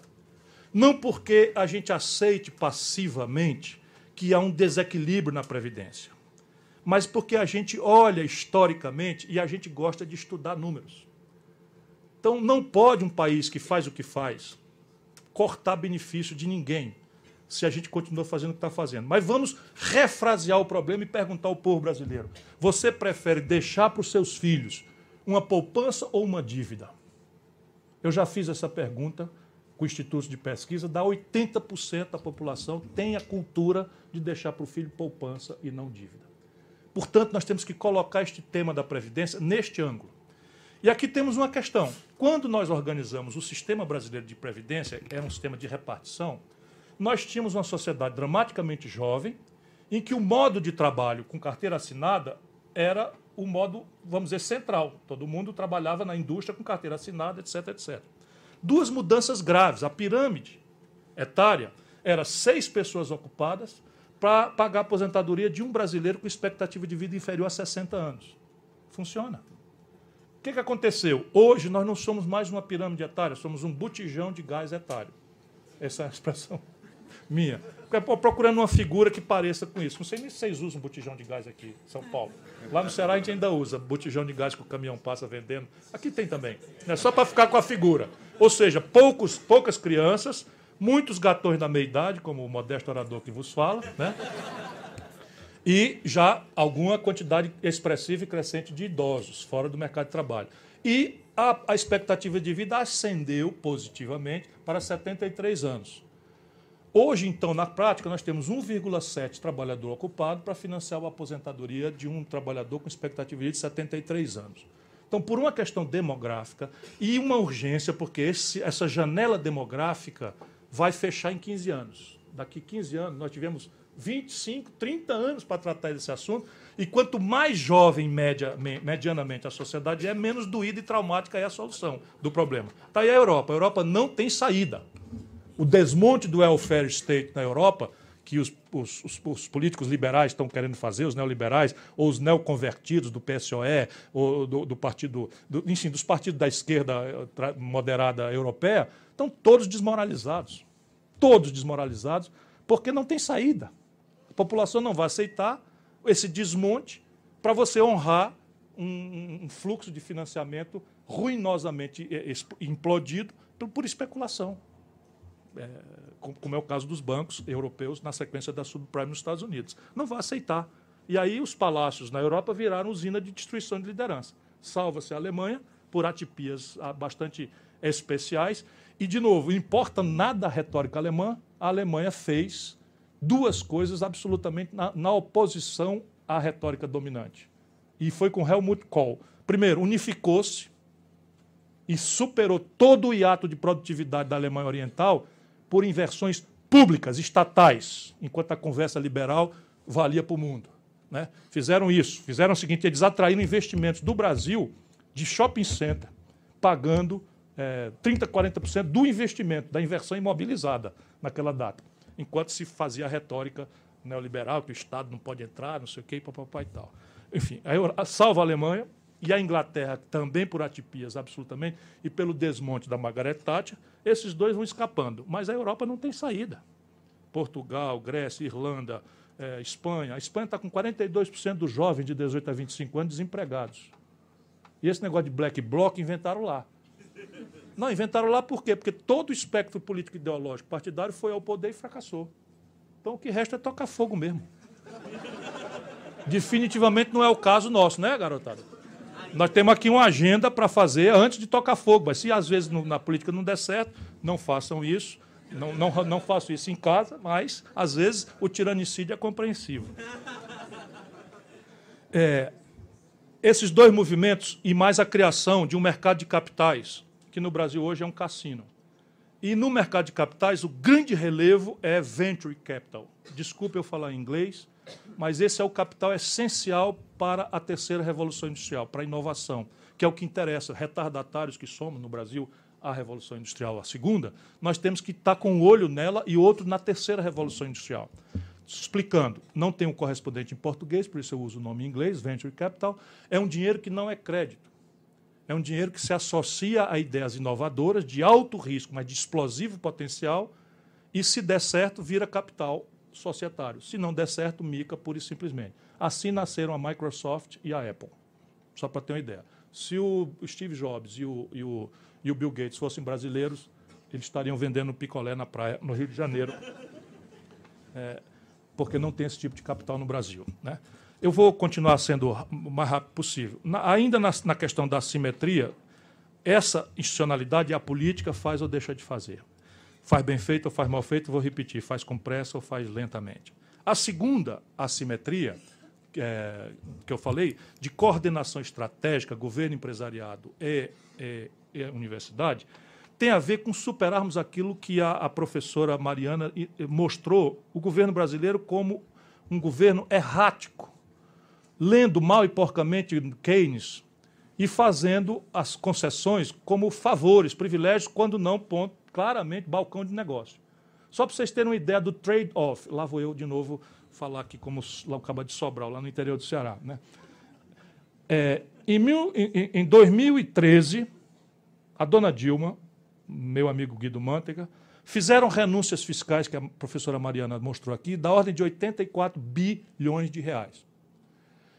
Não porque a gente aceite passivamente que há um desequilíbrio na Previdência, mas porque a gente olha historicamente e a gente gosta de estudar números. Então, não pode um país que faz o que faz cortar benefício de ninguém se a gente continua fazendo o que está fazendo. Mas vamos refrasear o problema e perguntar ao povo brasileiro: você prefere deixar para os seus filhos uma poupança ou uma dívida? Eu já fiz essa pergunta com institutos de pesquisa, dá 80% da população tem a cultura de deixar para o filho poupança e não dívida. Portanto, nós temos que colocar este tema da Previdência neste ângulo. E aqui temos uma questão. Quando nós organizamos o sistema brasileiro de Previdência, era um sistema de repartição, nós tínhamos uma sociedade dramaticamente jovem, em que o modo de trabalho com carteira assinada era o modo, vamos dizer, central. Todo mundo trabalhava na indústria com carteira assinada, etc, etc. Duas mudanças graves. A pirâmide etária era seis pessoas ocupadas para pagar a aposentadoria de um brasileiro com expectativa de vida inferior a 60 anos. Funciona. O que, que aconteceu? Hoje nós não somos mais uma pirâmide etária, somos um botijão de gás etário. Essa é a expressão minha. Procurando uma figura que pareça com isso. Não sei nem se vocês usam botijão de gás aqui em São Paulo. Lá no Ceará a gente ainda usa botijão de gás que o caminhão passa vendendo. Aqui tem também. É só para ficar com a figura. Ou seja, poucos, poucas crianças, muitos gatões da meia-idade, como o modesto orador que vos fala, né? e já alguma quantidade expressiva e crescente de idosos fora do mercado de trabalho. E a, a expectativa de vida ascendeu positivamente para 73 anos. Hoje, então, na prática, nós temos 1,7 trabalhador ocupado para financiar a aposentadoria de um trabalhador com expectativa de 73 anos. Então, por uma questão demográfica e uma urgência, porque esse, essa janela demográfica vai fechar em 15 anos. Daqui 15 anos, nós tivemos 25, 30 anos para tratar desse assunto, e quanto mais jovem, média, medianamente, a sociedade é, menos doída e traumática é a solução do problema. Está aí a Europa. A Europa não tem saída o desmonte do welfare state na Europa, que os, os, os, os políticos liberais estão querendo fazer, os neoliberais, ou os neoconvertidos do PSOE, ou do, do partido, do, enfim, dos partidos da esquerda eh, moderada europeia, estão todos desmoralizados. Todos desmoralizados, porque não tem saída. A população não vai aceitar esse desmonte para você honrar um, um, fluxo de financiamento ruinosamente eh, implodido por, por especulação é, como é o caso dos bancos europeus na sequência da subprime nos Estados Unidos. Não vai aceitar. E aí os palácios na Europa viraram usina de destruição de liderança. Salva-se a Alemanha por atipias ah, bastante especiais. E, de novo, importa nada a retórica alemã, a Alemanha fez duas coisas absolutamente na, na oposição à retórica dominante. E foi com Helmut Kohl. Primeiro, unificou-se e superou todo o hiato de produtividade da Alemanha Oriental por inversões públicas, estatais, enquanto a conversa liberal valia para o mundo. Né? Fizeram isso, fizeram o seguinte: eles atraíram investimentos do Brasil de shopping center, pagando é, 30%, 40% do investimento, da inversão imobilizada naquela data, enquanto se fazia a retórica neoliberal, que o Estado não pode entrar, não sei o quê, papapá e tal. Enfim, a, salva a Alemanha, e a Inglaterra também por atipias, absolutamente, e pelo desmonte da Margaret Thatcher, esses dois vão escapando. Mas a Europa não tem saída. Portugal, Grécia, Irlanda, é, Espanha. A Espanha está com 42% dos jovens de 18 a 25 anos desempregados. E esse negócio de black bloc inventaram lá. Não, inventaram lá por quê? Porque todo o espectro político ideológico partidário foi ao poder e fracassou. Então o que resta é tocar fogo mesmo. Definitivamente não é o caso nosso, né, garotada? Nós temos aqui uma agenda para fazer antes de tocar fogo, mas se às vezes na política não der certo, não façam isso. Não, não, não faço isso em casa, mas às vezes o tiranicídio é compreensível. É, esses dois movimentos e mais a criação de um mercado de capitais, que no Brasil hoje é um cassino. E no mercado de capitais, o grande relevo é venture capital. Desculpe eu falar em inglês, mas esse é o capital essencial para a terceira revolução industrial, para a inovação, que é o que interessa. Retardatários que somos no Brasil, a revolução industrial, a segunda, nós temos que estar com um olho nela e outro na terceira revolução industrial. Explicando, não tem um correspondente em português, por isso eu uso o nome em inglês, venture capital, é um dinheiro que não é crédito. É um dinheiro que se associa a ideias inovadoras, de alto risco, mas de explosivo potencial, e se der certo, vira capital societário. Se não der certo, mica pura e simplesmente. Assim nasceram a Microsoft e a Apple. Só para ter uma ideia. Se o Steve Jobs e o, e o, e o Bill Gates fossem brasileiros, eles estariam vendendo picolé na praia, no Rio de Janeiro, é, porque não tem esse tipo de capital no Brasil. Né? Eu vou continuar sendo o mais rápido possível. Na, ainda na, na questão da assimetria, essa institucionalidade, a política faz ou deixa de fazer. Faz bem feito ou faz mal feito, vou repetir, faz com pressa ou faz lentamente. A segunda assimetria, é, que eu falei, de coordenação estratégica, governo, empresariado e, e, e universidade, tem a ver com superarmos aquilo que a, a professora Mariana mostrou o governo brasileiro como um governo errático, lendo mal e porcamente Keynes e fazendo as concessões como favores, privilégios, quando não ponto, claramente balcão de negócio. Só para vocês terem uma ideia do trade-off. Lá vou eu de novo falar aqui como lá acaba de Sobral, lá no interior do Ceará. Né? É, em, mil, em, em 2013, a dona Dilma, meu amigo Guido Mantega, fizeram renúncias fiscais, que a professora Mariana mostrou aqui, da ordem de 84 bilhões de reais.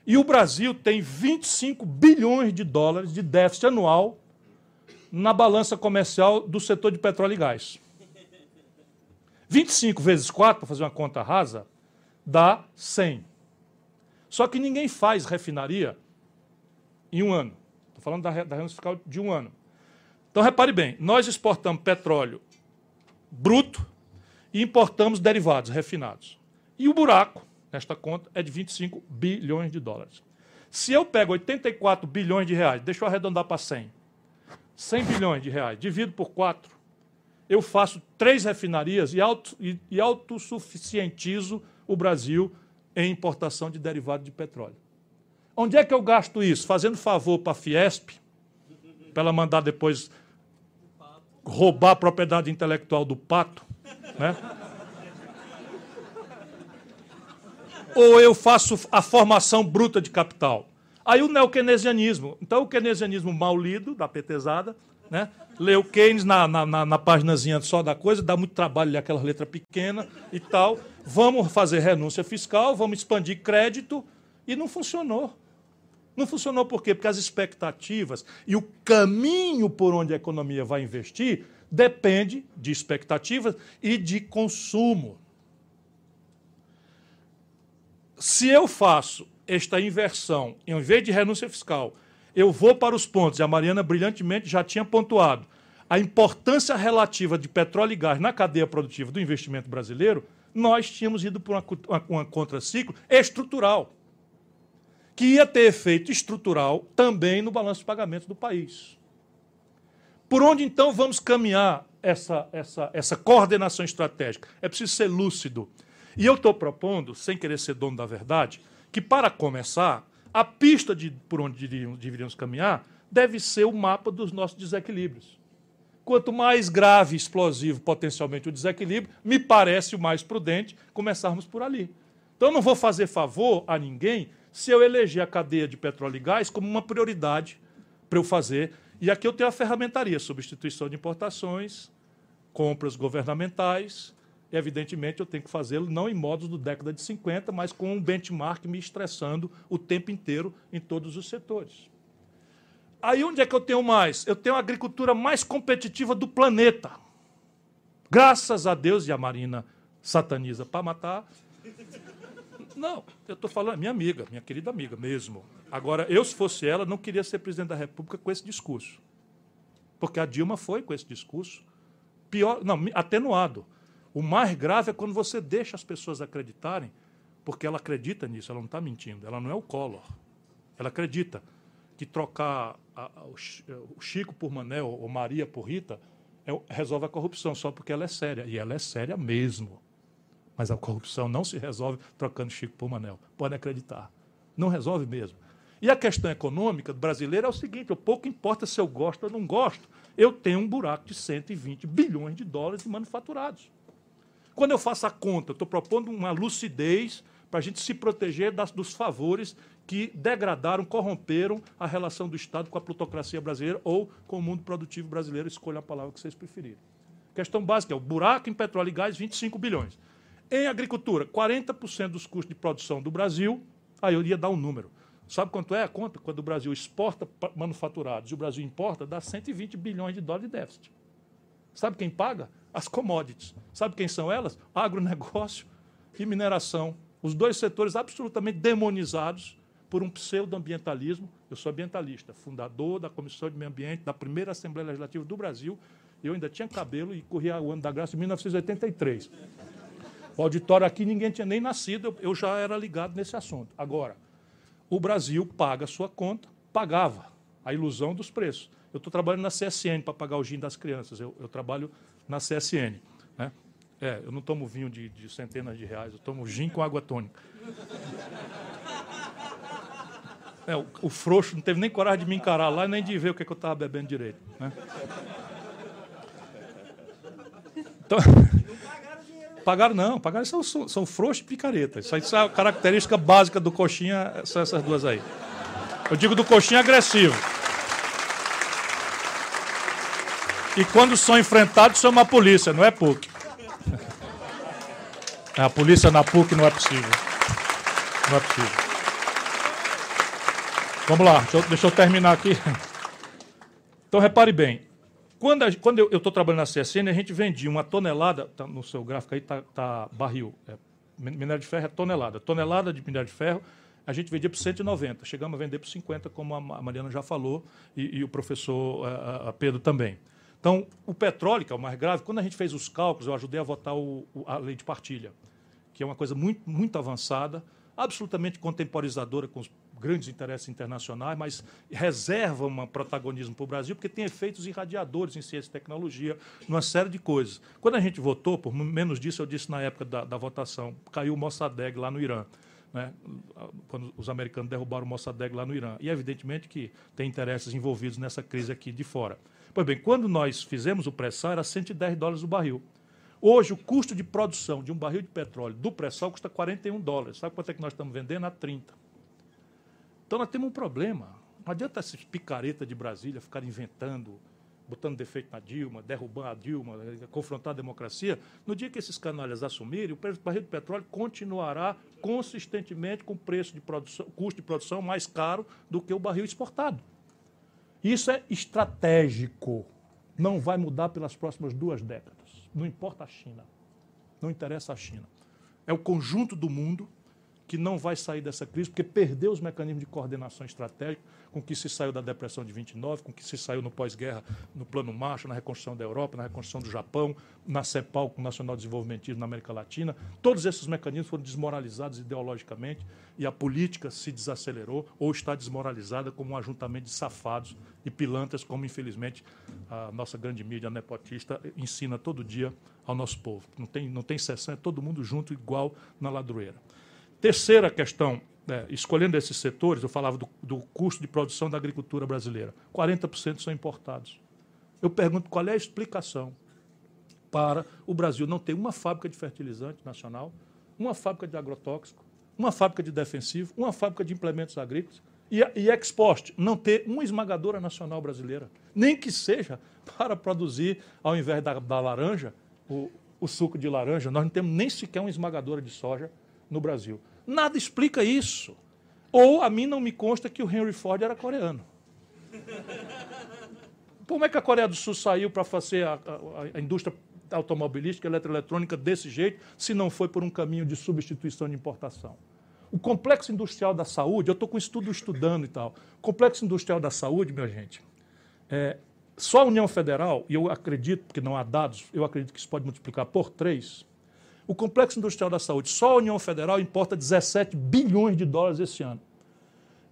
E o Brasil tem 25 bilhões de dólares de déficit anual na balança comercial do setor de petróleo e gás. 25 vezes 4, para fazer uma conta rasa, dá 100. Só que ninguém faz refinaria em um ano. Estou falando da, da fiscal de um ano. Então, repare bem, nós exportamos petróleo bruto e importamos derivados refinados. E o buraco, nesta conta, é de 25 bilhões de dólares. Se eu pego 84 bilhões de reais, deixa eu arredondar para 100, 100 bilhões de reais, divido por 4, eu faço três refinarias e, auto, e, e autossuficientizo o Brasil em importação de derivado de petróleo. Onde é que eu gasto isso? Fazendo favor para a Fiesp, para ela mandar depois roubar a propriedade intelectual do pato, né? Ou eu faço a formação bruta de capital? Aí o neokeynesianismo. Então, o keynesianismo mal lido, da petezada, né? leu Keynes na, na, na, na páginazinha só da coisa, dá muito trabalho ler aquela letra pequena e tal. Vamos fazer renúncia fiscal, vamos expandir crédito, e não funcionou. Não funcionou por quê? Porque as expectativas e o caminho por onde a economia vai investir depende de expectativas e de consumo. Se eu faço esta inversão, em vez de renúncia fiscal, eu vou para os pontos, e a Mariana brilhantemente já tinha pontuado, a importância relativa de petróleo e gás na cadeia produtiva do investimento brasileiro, nós tínhamos ido por uma, uma, uma contraciclo estrutural, que ia ter efeito estrutural também no balanço de pagamentos do país. Por onde então vamos caminhar essa, essa, essa coordenação estratégica? É preciso ser lúcido. E eu estou propondo, sem querer ser dono da verdade, que, para começar, a pista de por onde deveríamos caminhar deve ser o mapa dos nossos desequilíbrios. Quanto mais grave e explosivo potencialmente o desequilíbrio, me parece o mais prudente começarmos por ali. Então, eu não vou fazer favor a ninguém se eu eleger a cadeia de petróleo e gás como uma prioridade para eu fazer. E aqui eu tenho a ferramentaria, substituição de importações, compras governamentais. Evidentemente, eu tenho que fazê-lo não em modos do década de 50, mas com um benchmark me estressando o tempo inteiro em todos os setores. Aí onde é que eu tenho mais? Eu tenho a agricultura mais competitiva do planeta. Graças a Deus, e a Marina sataniza para matar. Não, eu estou falando, minha amiga, minha querida amiga mesmo. Agora, eu, se fosse ela, não queria ser presidente da República com esse discurso. Porque a Dilma foi com esse discurso. Pior, não, atenuado. O mais grave é quando você deixa as pessoas acreditarem, porque ela acredita nisso, ela não está mentindo, ela não é o Collor. Ela acredita que trocar a, a, o Chico por Manel ou Maria por Rita é, resolve a corrupção, só porque ela é séria. E ela é séria mesmo. Mas a corrupção não se resolve trocando Chico por Manel. Pode acreditar. Não resolve mesmo. E a questão econômica brasileira é o seguinte: pouco importa se eu gosto ou não gosto, eu tenho um buraco de 120 bilhões de dólares de manufaturados. Quando eu faço a conta, estou propondo uma lucidez para a gente se proteger das, dos favores que degradaram, corromperam a relação do Estado com a plutocracia brasileira ou com o mundo produtivo brasileiro, escolha a palavra que vocês preferirem. Questão básica é o buraco em petróleo e gás, 25 bilhões. Em agricultura, 40% dos custos de produção do Brasil, aí eu ia dar um número. Sabe quanto é a conta? Quando o Brasil exporta manufaturados e o Brasil importa, dá 120 bilhões de dólares de déficit. Sabe quem paga? As commodities. Sabe quem são elas? Agronegócio e mineração. Os dois setores absolutamente demonizados por um pseudo-ambientalismo. Eu sou ambientalista, fundador da Comissão de Meio Ambiente da primeira Assembleia Legislativa do Brasil. Eu ainda tinha cabelo e corria o ano da graça em 1983. O auditório aqui ninguém tinha nem nascido, eu já era ligado nesse assunto. Agora, o Brasil paga a sua conta, pagava a ilusão dos preços. Eu estou trabalhando na CSN para pagar o gin das crianças, eu, eu trabalho na CSN. Né? É, eu não tomo vinho de, de centenas de reais, eu tomo gin com água tônica. É, o, o frouxo não teve nem coragem de me encarar lá nem de ver o que, que eu estava bebendo direito. Né? Então, pagaram não, pagaram são, são, são frouxos e picaretas. Isso, isso é a característica básica do coxinha, são essas duas aí. Eu digo do coxinha agressivo. E quando são enfrentados, são uma polícia, não é PUC. A polícia na PUC não é possível. Não é possível. Vamos lá, deixa eu, deixa eu, terminar aqui. Então, repare bem. Quando, a, quando eu estou trabalhando na CSN, a gente vendia uma tonelada, tá, no seu gráfico aí está tá barril, é, minério de ferro é tonelada. Tonelada de minério de ferro, a gente vendia por 190. Chegamos a vender por 50, como a Mariana já falou, e, e o professor a, a Pedro também. Então, o petróleo, que é o mais grave, quando a gente fez os cálculos, eu ajudei a votar o, a lei de partilha, que é uma coisa muito, muito avançada, absolutamente contemporizadora com os grandes interesses internacionais, mas reserva um protagonismo para o Brasil, porque tem efeitos irradiadores em ciência e tecnologia, numa série de coisas. Quando a gente votou, por menos disso eu disse na época da, da votação, caiu o Mossadegh lá no Irã. Né, quando os americanos derrubaram o Mossadegh lá no Irã. E, evidentemente, que tem interesses envolvidos nessa crise aqui de fora. Pois bem, quando nós fizemos o pré-sal, era 110 dólares o barril. Hoje, o custo de produção de um barril de petróleo do pré-sal custa 41 dólares. Sabe quanto é que nós estamos vendendo? A 30. Então nós temos um problema. Não adianta esses picaretas de Brasília ficarem inventando, botando defeito na Dilma, derrubando a Dilma, confrontar a democracia. No dia que esses canalhas assumirem, o barril de petróleo continuará consistentemente com preço de produção, custo de produção mais caro do que o barril exportado. Isso é estratégico. Não vai mudar pelas próximas duas décadas. Não importa a China. Não interessa a China. É o conjunto do mundo que não vai sair dessa crise, porque perdeu os mecanismos de coordenação estratégica com que se saiu da depressão de 29, com que se saiu no pós-guerra, no Plano Marshall, na reconstrução da Europa, na reconstrução do Japão, na CEPAL, com o Nacional Desenvolvimentismo na América Latina. Todos esses mecanismos foram desmoralizados ideologicamente e a política se desacelerou ou está desmoralizada como um ajuntamento de safados e pilantras, como infelizmente a nossa grande mídia nepotista ensina todo dia ao nosso povo. Não tem, não tem exceção, é todo mundo junto, igual na ladroeira. Terceira questão, né, escolhendo esses setores, eu falava do, do, custo de produção da agricultura brasileira. 40% são importados. Eu pergunto qual é a explicação para o Brasil não ter uma fábrica de fertilizante nacional, uma fábrica de agrotóxico, uma fábrica de defensivo, uma fábrica de implementos agrícolas e, e expost, não ter uma esmagadora nacional brasileira, nem que seja para produzir, ao invés da, da laranja, o, o suco de laranja. Nós não temos nem sequer uma esmagadora de soja no Brasil. Nada explica isso. Ou a mim não me consta que o Henry Ford era coreano. Como é que a Coreia do Sul saiu para fazer a, a, a, indústria automobilística, eletroeletrônica desse jeito, se não foi por um caminho de substituição de importação? O complexo industrial da saúde, eu estou com isso tudo estudando e tal. O complexo industrial da saúde, minha gente, é, só a União Federal, e eu acredito que não há dados, eu acredito que isso pode multiplicar por três. O complexo industrial da saúde, só a União Federal importa 17 bilhões de dólares esse ano.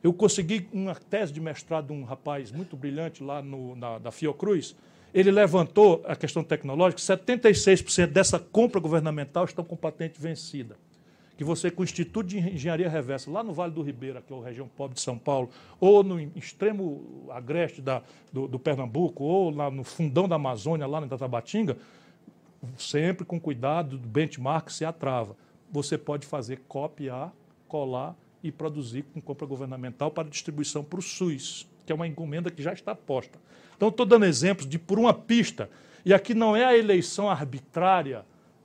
Eu consegui uma tese de mestrado de um rapaz muito brilhante lá no, na, da Fiocruz. Ele levantou a questão tecnológica, 76% dessa compra governamental estão com patente vencida que você, com o Instituto de Engenharia Reversa, lá no Vale do Ribeira, que é a região pobre de São Paulo, ou no extremo agreste da, do, do, Pernambuco, ou lá no fundão da Amazônia, lá no Tatabatinga, sempre com cuidado do benchmark, se atrava. Você pode fazer copiar, colar e produzir com compra governamental para distribuição para o SUS, que é uma encomenda que já está posta. Então, estou dando exemplos de por uma pista, e aqui não é a eleição arbitrária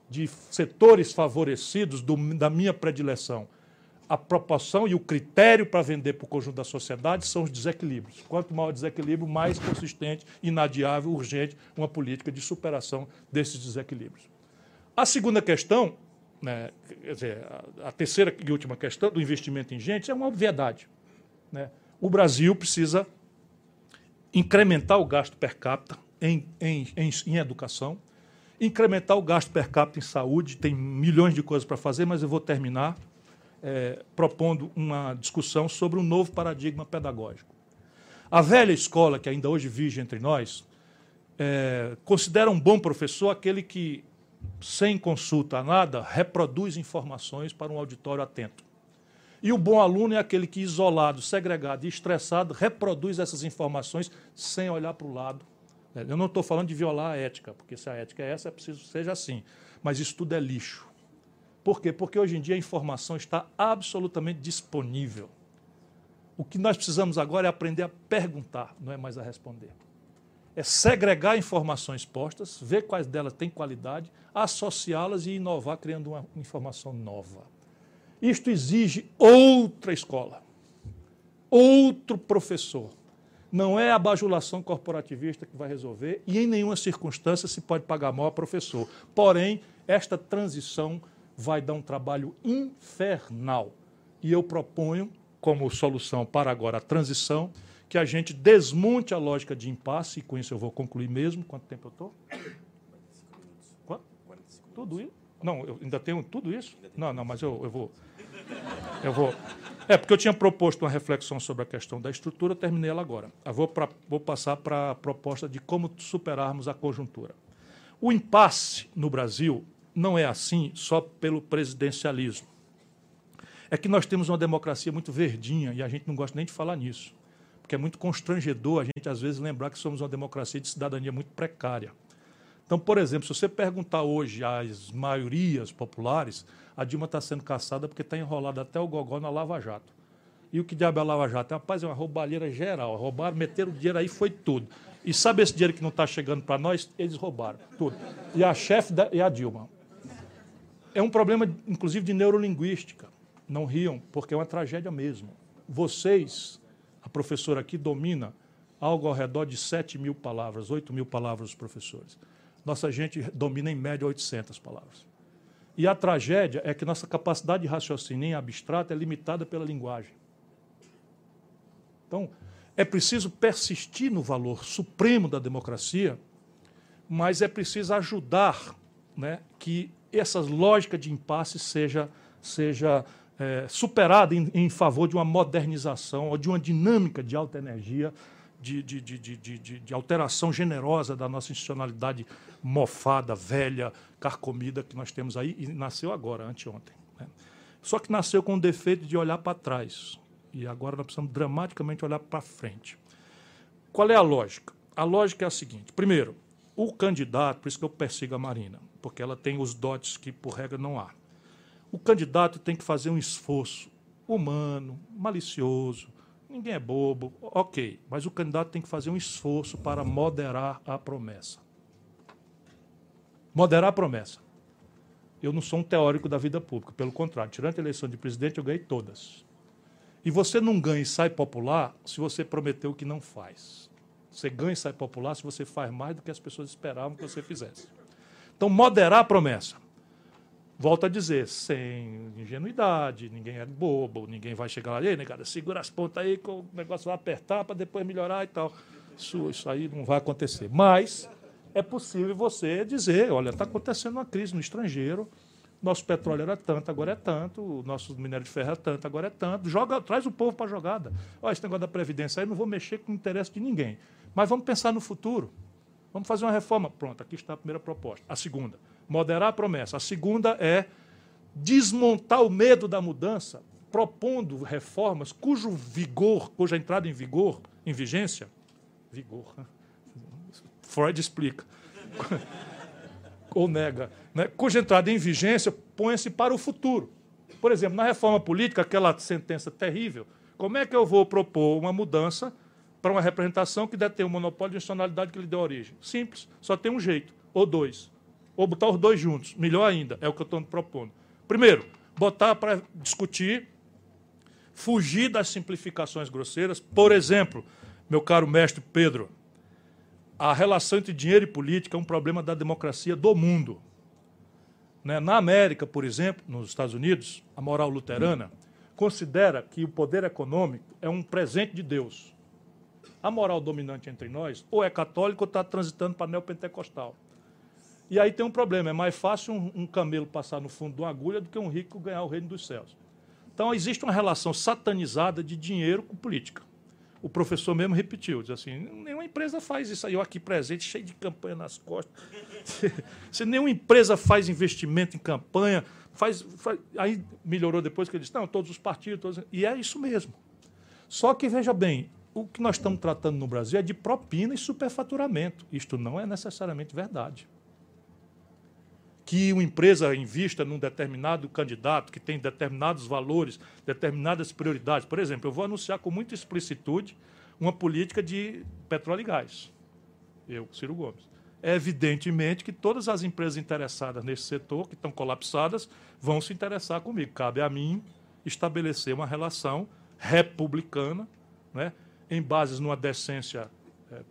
de setores favorecidos do, da minha predileção. A proporção e o critério para vender para o conjunto da sociedade são os desequilíbrios. Quanto maior o desequilíbrio, mais consistente, inadiável, urgente uma política de superação desses desequilíbrios. A segunda questão, né, dizer, a, a terceira e última questão do investimento em gente é uma obviedade. Né? O Brasil precisa incrementar o gasto per capita em, em, em, em educação incrementar o gasto per capita em saúde, tem milhões de coisas para fazer, mas eu vou terminar é, propondo uma discussão sobre um novo paradigma pedagógico. A velha escola, que ainda hoje vive entre nós, é, considera um bom professor aquele que, sem consulta a nada, reproduz informações para um auditório atento. E o bom aluno é aquele que, isolado, segregado e estressado, reproduz essas informações sem olhar para o lado eu não estou falando de violar a ética, porque se a ética é essa, é preciso que seja assim. Mas isso tudo é lixo. Por quê? Porque hoje em dia a informação está absolutamente disponível. O que nós precisamos agora é aprender a perguntar, não é mais a responder. É segregar informações postas, ver quais delas têm qualidade, associá-las e inovar criando uma informação nova. Isto exige outra escola, outro professor não é a bajulação corporativista que vai resolver e em nenhuma circunstância se pode pagar mal a professor. Porém, esta transição vai dar um trabalho infernal. E eu proponho, como solução para agora a transição, que a gente desmonte a lógica de impasse, e com isso eu vou concluir mesmo. Quanto tempo eu estou? Quanto? Tudo isso? Não, eu ainda tenho tudo isso? Não, não, mas eu, eu vou. Eu vou. É, porque eu tinha proposto uma reflexão sobre a questão da estrutura, terminei ela agora. Eu vou, pra, vou passar para a proposta de como superarmos a conjuntura. O impasse no Brasil não é assim só pelo presidencialismo. É que nós temos uma democracia muito verdinha e a gente não gosta nem de falar nisso. Porque é muito constrangedor a gente, às vezes, lembrar que somos uma democracia de cidadania muito precária. Então, por exemplo, se você perguntar hoje às maiorias populares, a Dilma está sendo caçada porque está enrolada até o gogó na Lava Jato. E o que diabo é a Lava Jato? Rapaz, é uma roubalheira geral. Roubaram, meteram o dinheiro aí, foi tudo. E sabe esse dinheiro que não está chegando para nós? Eles roubaram tudo. E a chefe e a Dilma. É um problema, inclusive, de neurolinguística. Não riam, porque é uma tragédia mesmo. Vocês, a professora aqui, domina algo ao redor de 7 mil palavras, 8 mil palavras os professores. Nossa gente domina, em média, 800 palavras. E a tragédia é que nossa capacidade de raciocínio em abstrato é limitada pela linguagem. Então, é preciso persistir no valor supremo da democracia, mas é preciso ajudar né, que essa lógica de impasse seja, seja é, superada em, em favor de uma modernização ou de uma dinâmica de alta energia de, de, de, de, alteração generosa da nossa institucionalidade mofada, velha, carcomida que nós temos aí, e nasceu agora, anteontem. Né? Só que nasceu com o defeito de olhar para trás. E agora nós precisamos dramaticamente olhar para frente. Qual é a lógica? A lógica é a seguinte: primeiro, o candidato, por isso que eu persigo a Marina, porque ela tem os dotes que, por regra, não há. O candidato tem que fazer um esforço humano, malicioso. Ninguém é bobo, ok, mas o candidato tem que fazer um esforço para moderar a promessa. Moderar a promessa. Eu não sou um teórico da vida pública, pelo contrário, tirando a eleição de presidente, eu ganhei todas. E você não ganha e sai popular se você prometeu o que não faz. Você ganha e sai popular se você faz mais do que as pessoas esperavam que você fizesse. Então, moderar a promessa. Volto a dizer, sem ingenuidade, ninguém é bobo, ninguém vai chegar lá, ei, negada, segura as pontas aí que o negócio vai apertar para depois melhorar e tal. Isso, isso aí não vai acontecer. Mas é possível você dizer, olha, está acontecendo uma crise no estrangeiro, nosso petróleo era tanto, agora é tanto, o nosso minério de ferro é tanto, agora é tanto. Joga, traz o povo para a jogada. Olha, esse negócio da Previdência aí, não vou mexer com o interesse de ninguém. Mas vamos pensar no futuro. Vamos fazer uma reforma. Pronto, aqui está a primeira proposta. A segunda, moderar a promessa. A segunda é desmontar o medo da mudança, propondo reformas cujo vigor, cuja entrada em vigor, em vigência, vigor, Freud explica ou nega, né, cuja entrada em vigência põe-se para o futuro. Por exemplo, na reforma política, aquela sentença terrível, como é que eu vou propor uma mudança para uma representação que detém o monopólio de nacionalidade que lhe deu origem? Simples, só tem um jeito, ou dois. Ou botar os dois juntos, melhor ainda, é o que eu estou propondo. Primeiro, botar para discutir, fugir das simplificações grosseiras. Por exemplo, meu caro mestre Pedro, a relação entre dinheiro e política é um problema da democracia do mundo. Né? Na América, por exemplo, nos Estados Unidos, a moral luterana considera que o poder econômico é um presente de Deus. A moral dominante entre nós ou é católica ou está transitando para neopentecostal. E aí tem um problema: é mais fácil um, um camelo passar no fundo de uma agulha do que um rico ganhar o reino dos céus. Então existe uma relação satanizada de dinheiro com política o professor mesmo repetiu, diz assim, nenhuma empresa faz isso aí, eu aqui presente, cheio de campanha nas costas. Se nenhuma empresa faz investimento em campanha, faz, faz, aí melhorou depois que ele disse, não, todos os partidos, todos, e é isso mesmo. Só que, veja bem, o que nós estamos tratando no Brasil é de propina e superfaturamento. Isto não é necessariamente verdade que uma empresa invista num determinado candidato que tem determinados valores, determinadas prioridades. Por exemplo, eu vou anunciar com muita explicitude uma política de petróleo e gás. Eu, Ciro Gomes. É evidentemente que todas as empresas interessadas nesse setor, que estão colapsadas, vão se interessar comigo. Cabe a mim estabelecer uma relação republicana, né, em bases numa decência é,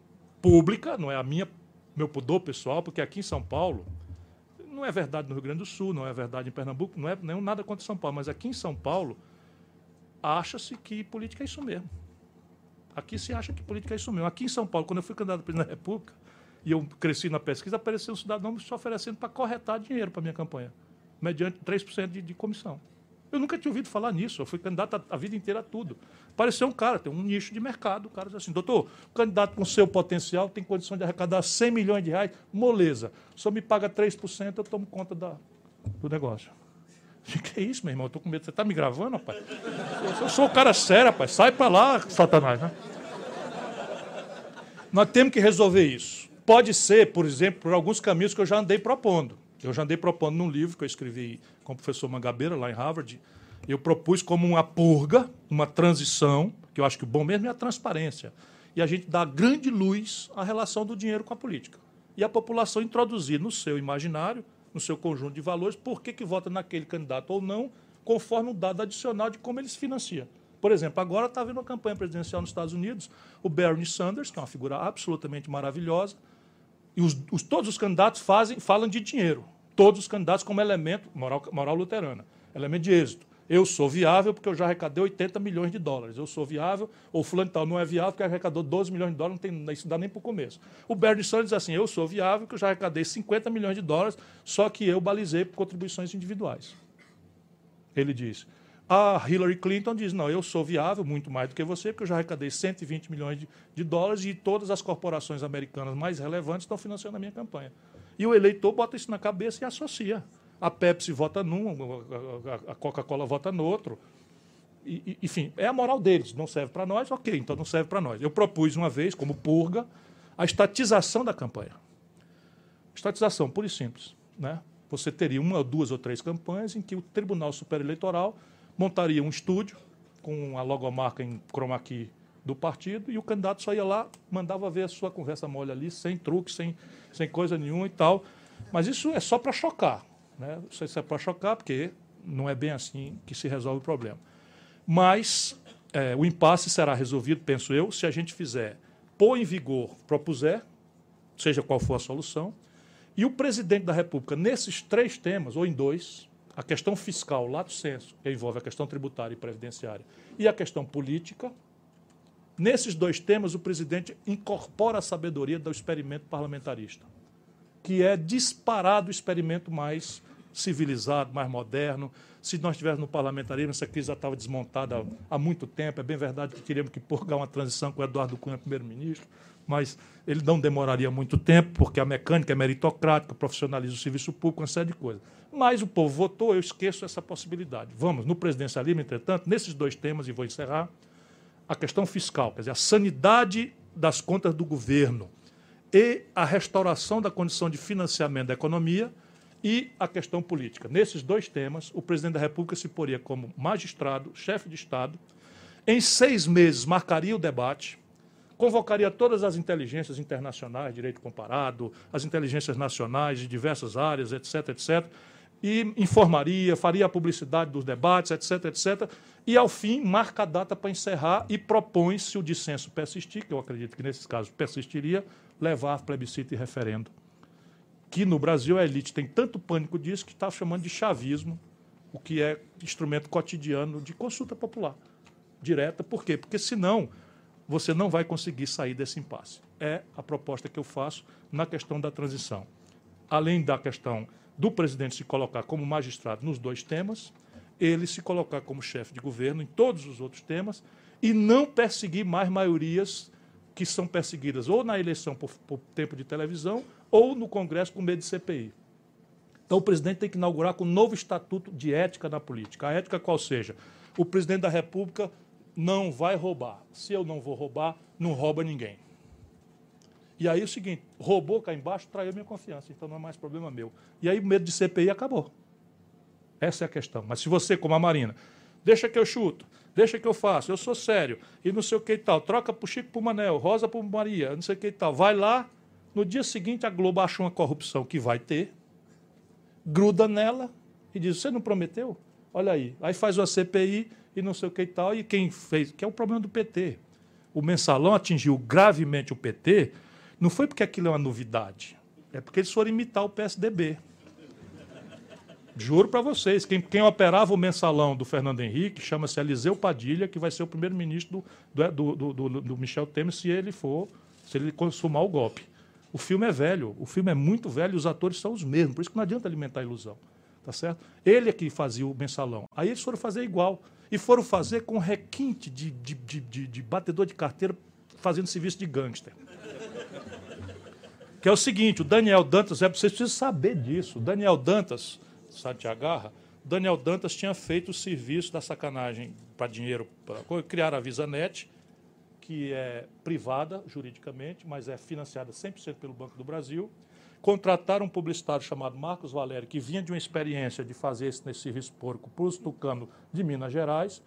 pública, não é a minha meu pudor pessoal, porque aqui em São Paulo não é verdade no Rio Grande do Sul, não é verdade em Pernambuco, não é nenhum nada contra São Paulo, mas aqui em São Paulo acha-se que política é isso mesmo. Aqui se acha que política é isso mesmo. Aqui em São Paulo, quando eu fui candidato a presidente da República, e eu cresci na pesquisa, apareceu um cidadão se oferecendo para corretar dinheiro para minha campanha, mediante 3% de, de comissão. Eu nunca tinha ouvido falar nisso. Eu fui candidato a, a, vida inteira a tudo. Apareceu um cara, tem um nicho de mercado. O cara diz assim: doutor, candidato com seu potencial tem condição de arrecadar 100 milhões de reais, moleza. Só me paga 3%, eu tomo conta da, do negócio. Que é isso, meu irmão? Eu tô com medo. Você está me gravando, rapaz? Eu sou o cara sério, rapaz. Sai para lá, Satanás. Né? Nós temos que resolver isso. Pode ser, por exemplo, por alguns caminhos que eu já andei propondo. Eu já andei propondo num livro que eu escrevi com o professor Mangabeira, lá em Harvard. Eu propus como uma purga, uma transição, que eu acho que o bom mesmo é a transparência. E a gente dá grande luz à relação do dinheiro com a política. E a população introduzir no seu imaginário, no seu conjunto de valores, por que, que vota naquele candidato ou não, conforme um dado adicional de como ele se financia. Por exemplo, agora está havendo uma campanha presidencial nos Estados Unidos, o Bernie Sanders, que é uma figura absolutamente maravilhosa, e os, os, todos os candidatos fazem, falam de dinheiro. Todos os candidatos como elemento, moral, moral luterana, elemento de êxito. Eu sou viável porque eu já arrecadei 80 milhões de dólares. Eu sou viável, ou fulano tal não é viável porque arrecadou 12 milhões de dólares, não tem, isso dá nem para o começo. O Bernie Sanders diz assim, eu sou viável porque eu já arrecadei 50 milhões de dólares, só que eu balizei por contribuições individuais. Ele diz. A Hillary Clinton diz: não, eu sou viável muito mais do que você, porque eu já arrecadei 120 milhões de, de dólares e todas as corporações americanas mais relevantes estão financiando a minha campanha. E o eleitor bota isso na cabeça e associa. A Pepsi vota num, a Coca-Cola vota no outro. E, enfim, é a moral deles. Não serve para nós, ok, então não serve para nós. Eu propus uma vez, como purga, a estatização da campanha. Estatização, pura e simples. Né? Você teria uma, duas ou três campanhas em que o Tribunal Superior Eleitoral montaria um estúdio com a logomarca em chroma key do partido e o candidato só ia lá, mandava ver a sua conversa mole ali, sem truque, sem, sem coisa nenhuma e tal. Mas isso é só para chocar. Né? Isso é para chocar, porque não é bem assim que se resolve o problema. Mas é, o impasse será resolvido, penso eu, se a gente fizer pôr em vigor, propuser, seja qual for a solução, e o presidente da República, nesses três temas, ou em dois, a questão fiscal, lato senso, que envolve a questão tributária e previdenciária, e a questão política, nesses dois temas o presidente incorpora a sabedoria do experimento parlamentarista, que é disparado o experimento mais civilizado, mais moderno. Se nós estivéssemos no parlamentarismo, essa crise já estava desmontada há muito tempo. É bem verdade que queríamos que purgar uma transição com Eduardo Cunha, primeiro-ministro, mas ele não demoraria muito tempo, porque a mecânica é meritocrática, profissionaliza o serviço público, uma série de coisas. Mas o povo votou, eu esqueço essa possibilidade. Vamos, no presidencialismo, entretanto, nesses dois temas, e vou encerrar, a questão fiscal, quer dizer, a sanidade das contas do governo e a restauração da condição de financiamento da economia e a questão política. Nesses dois temas, o presidente da República se poria como magistrado, chefe de Estado, em seis meses marcaria o debate, convocaria todas as inteligências internacionais, direito comparado, as inteligências nacionais de diversas áreas, etc., etc., e informaria, faria a publicidade dos debates, etc., etc., e, ao fim, marca a data para encerrar e propõe, se o dissenso persistir, que eu acredito que, nesses casos, persistiria, levar plebiscito e referendo que no Brasil a elite tem tanto pânico disso que está chamando de chavismo, o que é instrumento cotidiano de consulta popular direta. Por quê? Porque senão você não vai conseguir sair desse impasse. É a proposta que eu faço na questão da transição. Além da questão do presidente se colocar como magistrado nos dois temas, ele se colocar como chefe de governo em todos os outros temas e não perseguir mais maiorias que são perseguidas ou na eleição por, por tempo de televisão ou no Congresso com medo de CPI. Então o presidente tem que inaugurar com um novo estatuto de ética na política. A ética qual seja? O presidente da República não vai roubar. Se eu não vou roubar, não rouba ninguém. E aí é o seguinte, roubou cá embaixo, traiu minha confiança, então não é mais problema meu. E aí o medo de CPI acabou. Essa é a questão. Mas se você, como a Marina, deixa que eu chuto, deixa que eu faço, eu sou sério, e não sei o que e tal, troca pro Chico pro Manel, Rosa pro Maria, não sei o que e tal, vai lá, no dia seguinte, a Globo achou uma corrupção que vai ter, gruda nela e diz: Você não prometeu? Olha aí. Aí faz uma CPI e não sei o que e tal. E quem fez? Que é o problema do PT. O mensalão atingiu gravemente o PT, não foi porque aquilo é uma novidade, é porque eles foram imitar o PSDB. Juro para vocês, quem, quem, operava o mensalão do Fernando Henrique chama-se Eliseu Padilha, que vai ser o primeiro-ministro do do, do, do, Michel Temer se ele for, se ele consumar o golpe. O filme é velho, o filme é muito velho os atores são os mesmos, por isso que não adianta alimentar a ilusão. Tá certo? Ele é que fazia o mensalão. Aí eles foram fazer igual. E foram fazer com requinte de, de, de, de, de batedor de carteira fazendo serviço de gangster. Que é o seguinte, o Daniel Dantas, é, vocês precisam saber disso. O Daniel Dantas, Santiago Daniel Dantas tinha feito o serviço da sacanagem para dinheiro, para criar a VisaNet, que é privada juridicamente, mas é financiada 100% pelo Banco do Brasil. Contrataram um publicitário chamado Marcos Valério, que vinha de uma experiência de fazer esse, nesse serviço porco para os tucanos de Minas Gerais.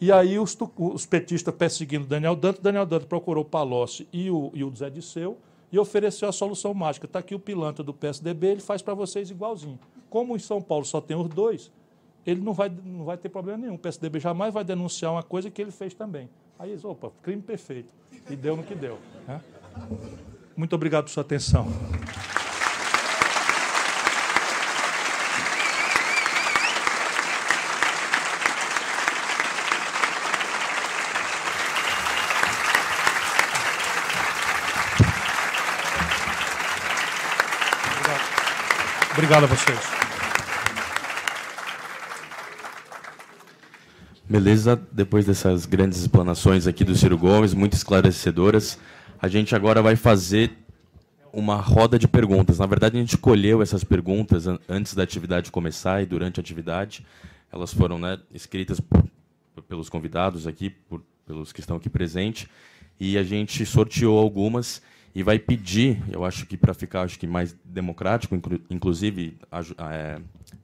E aí os, os petistas perseguindo Daniel Dantas, Daniel Dantas procurou Palocci e o, e o Zé Disseu e ofereceu a solução mágica. Está aqui o pilantra do PSDB, ele faz para vocês igualzinho. Como em São Paulo só tem os dois, ele não vai, não vai ter problema nenhum. O PSDB jamais vai denunciar uma coisa que ele fez também. Aí eles, opa, crime perfeito. E deu no que deu. Né? Muito obrigado por sua atenção. Obrigado a vocês. Beleza, depois dessas grandes explanações aqui do Ciro Gomes, muito esclarecedoras, a gente agora vai fazer uma roda de perguntas. Na verdade, a gente escolheu essas perguntas antes da atividade começar e durante a atividade. Elas foram né, escritas pelos convidados aqui, por, pelos que estão aqui presentes, e a gente sorteou algumas e vai pedir, eu acho que para ficar acho que mais democrático, inclusive é,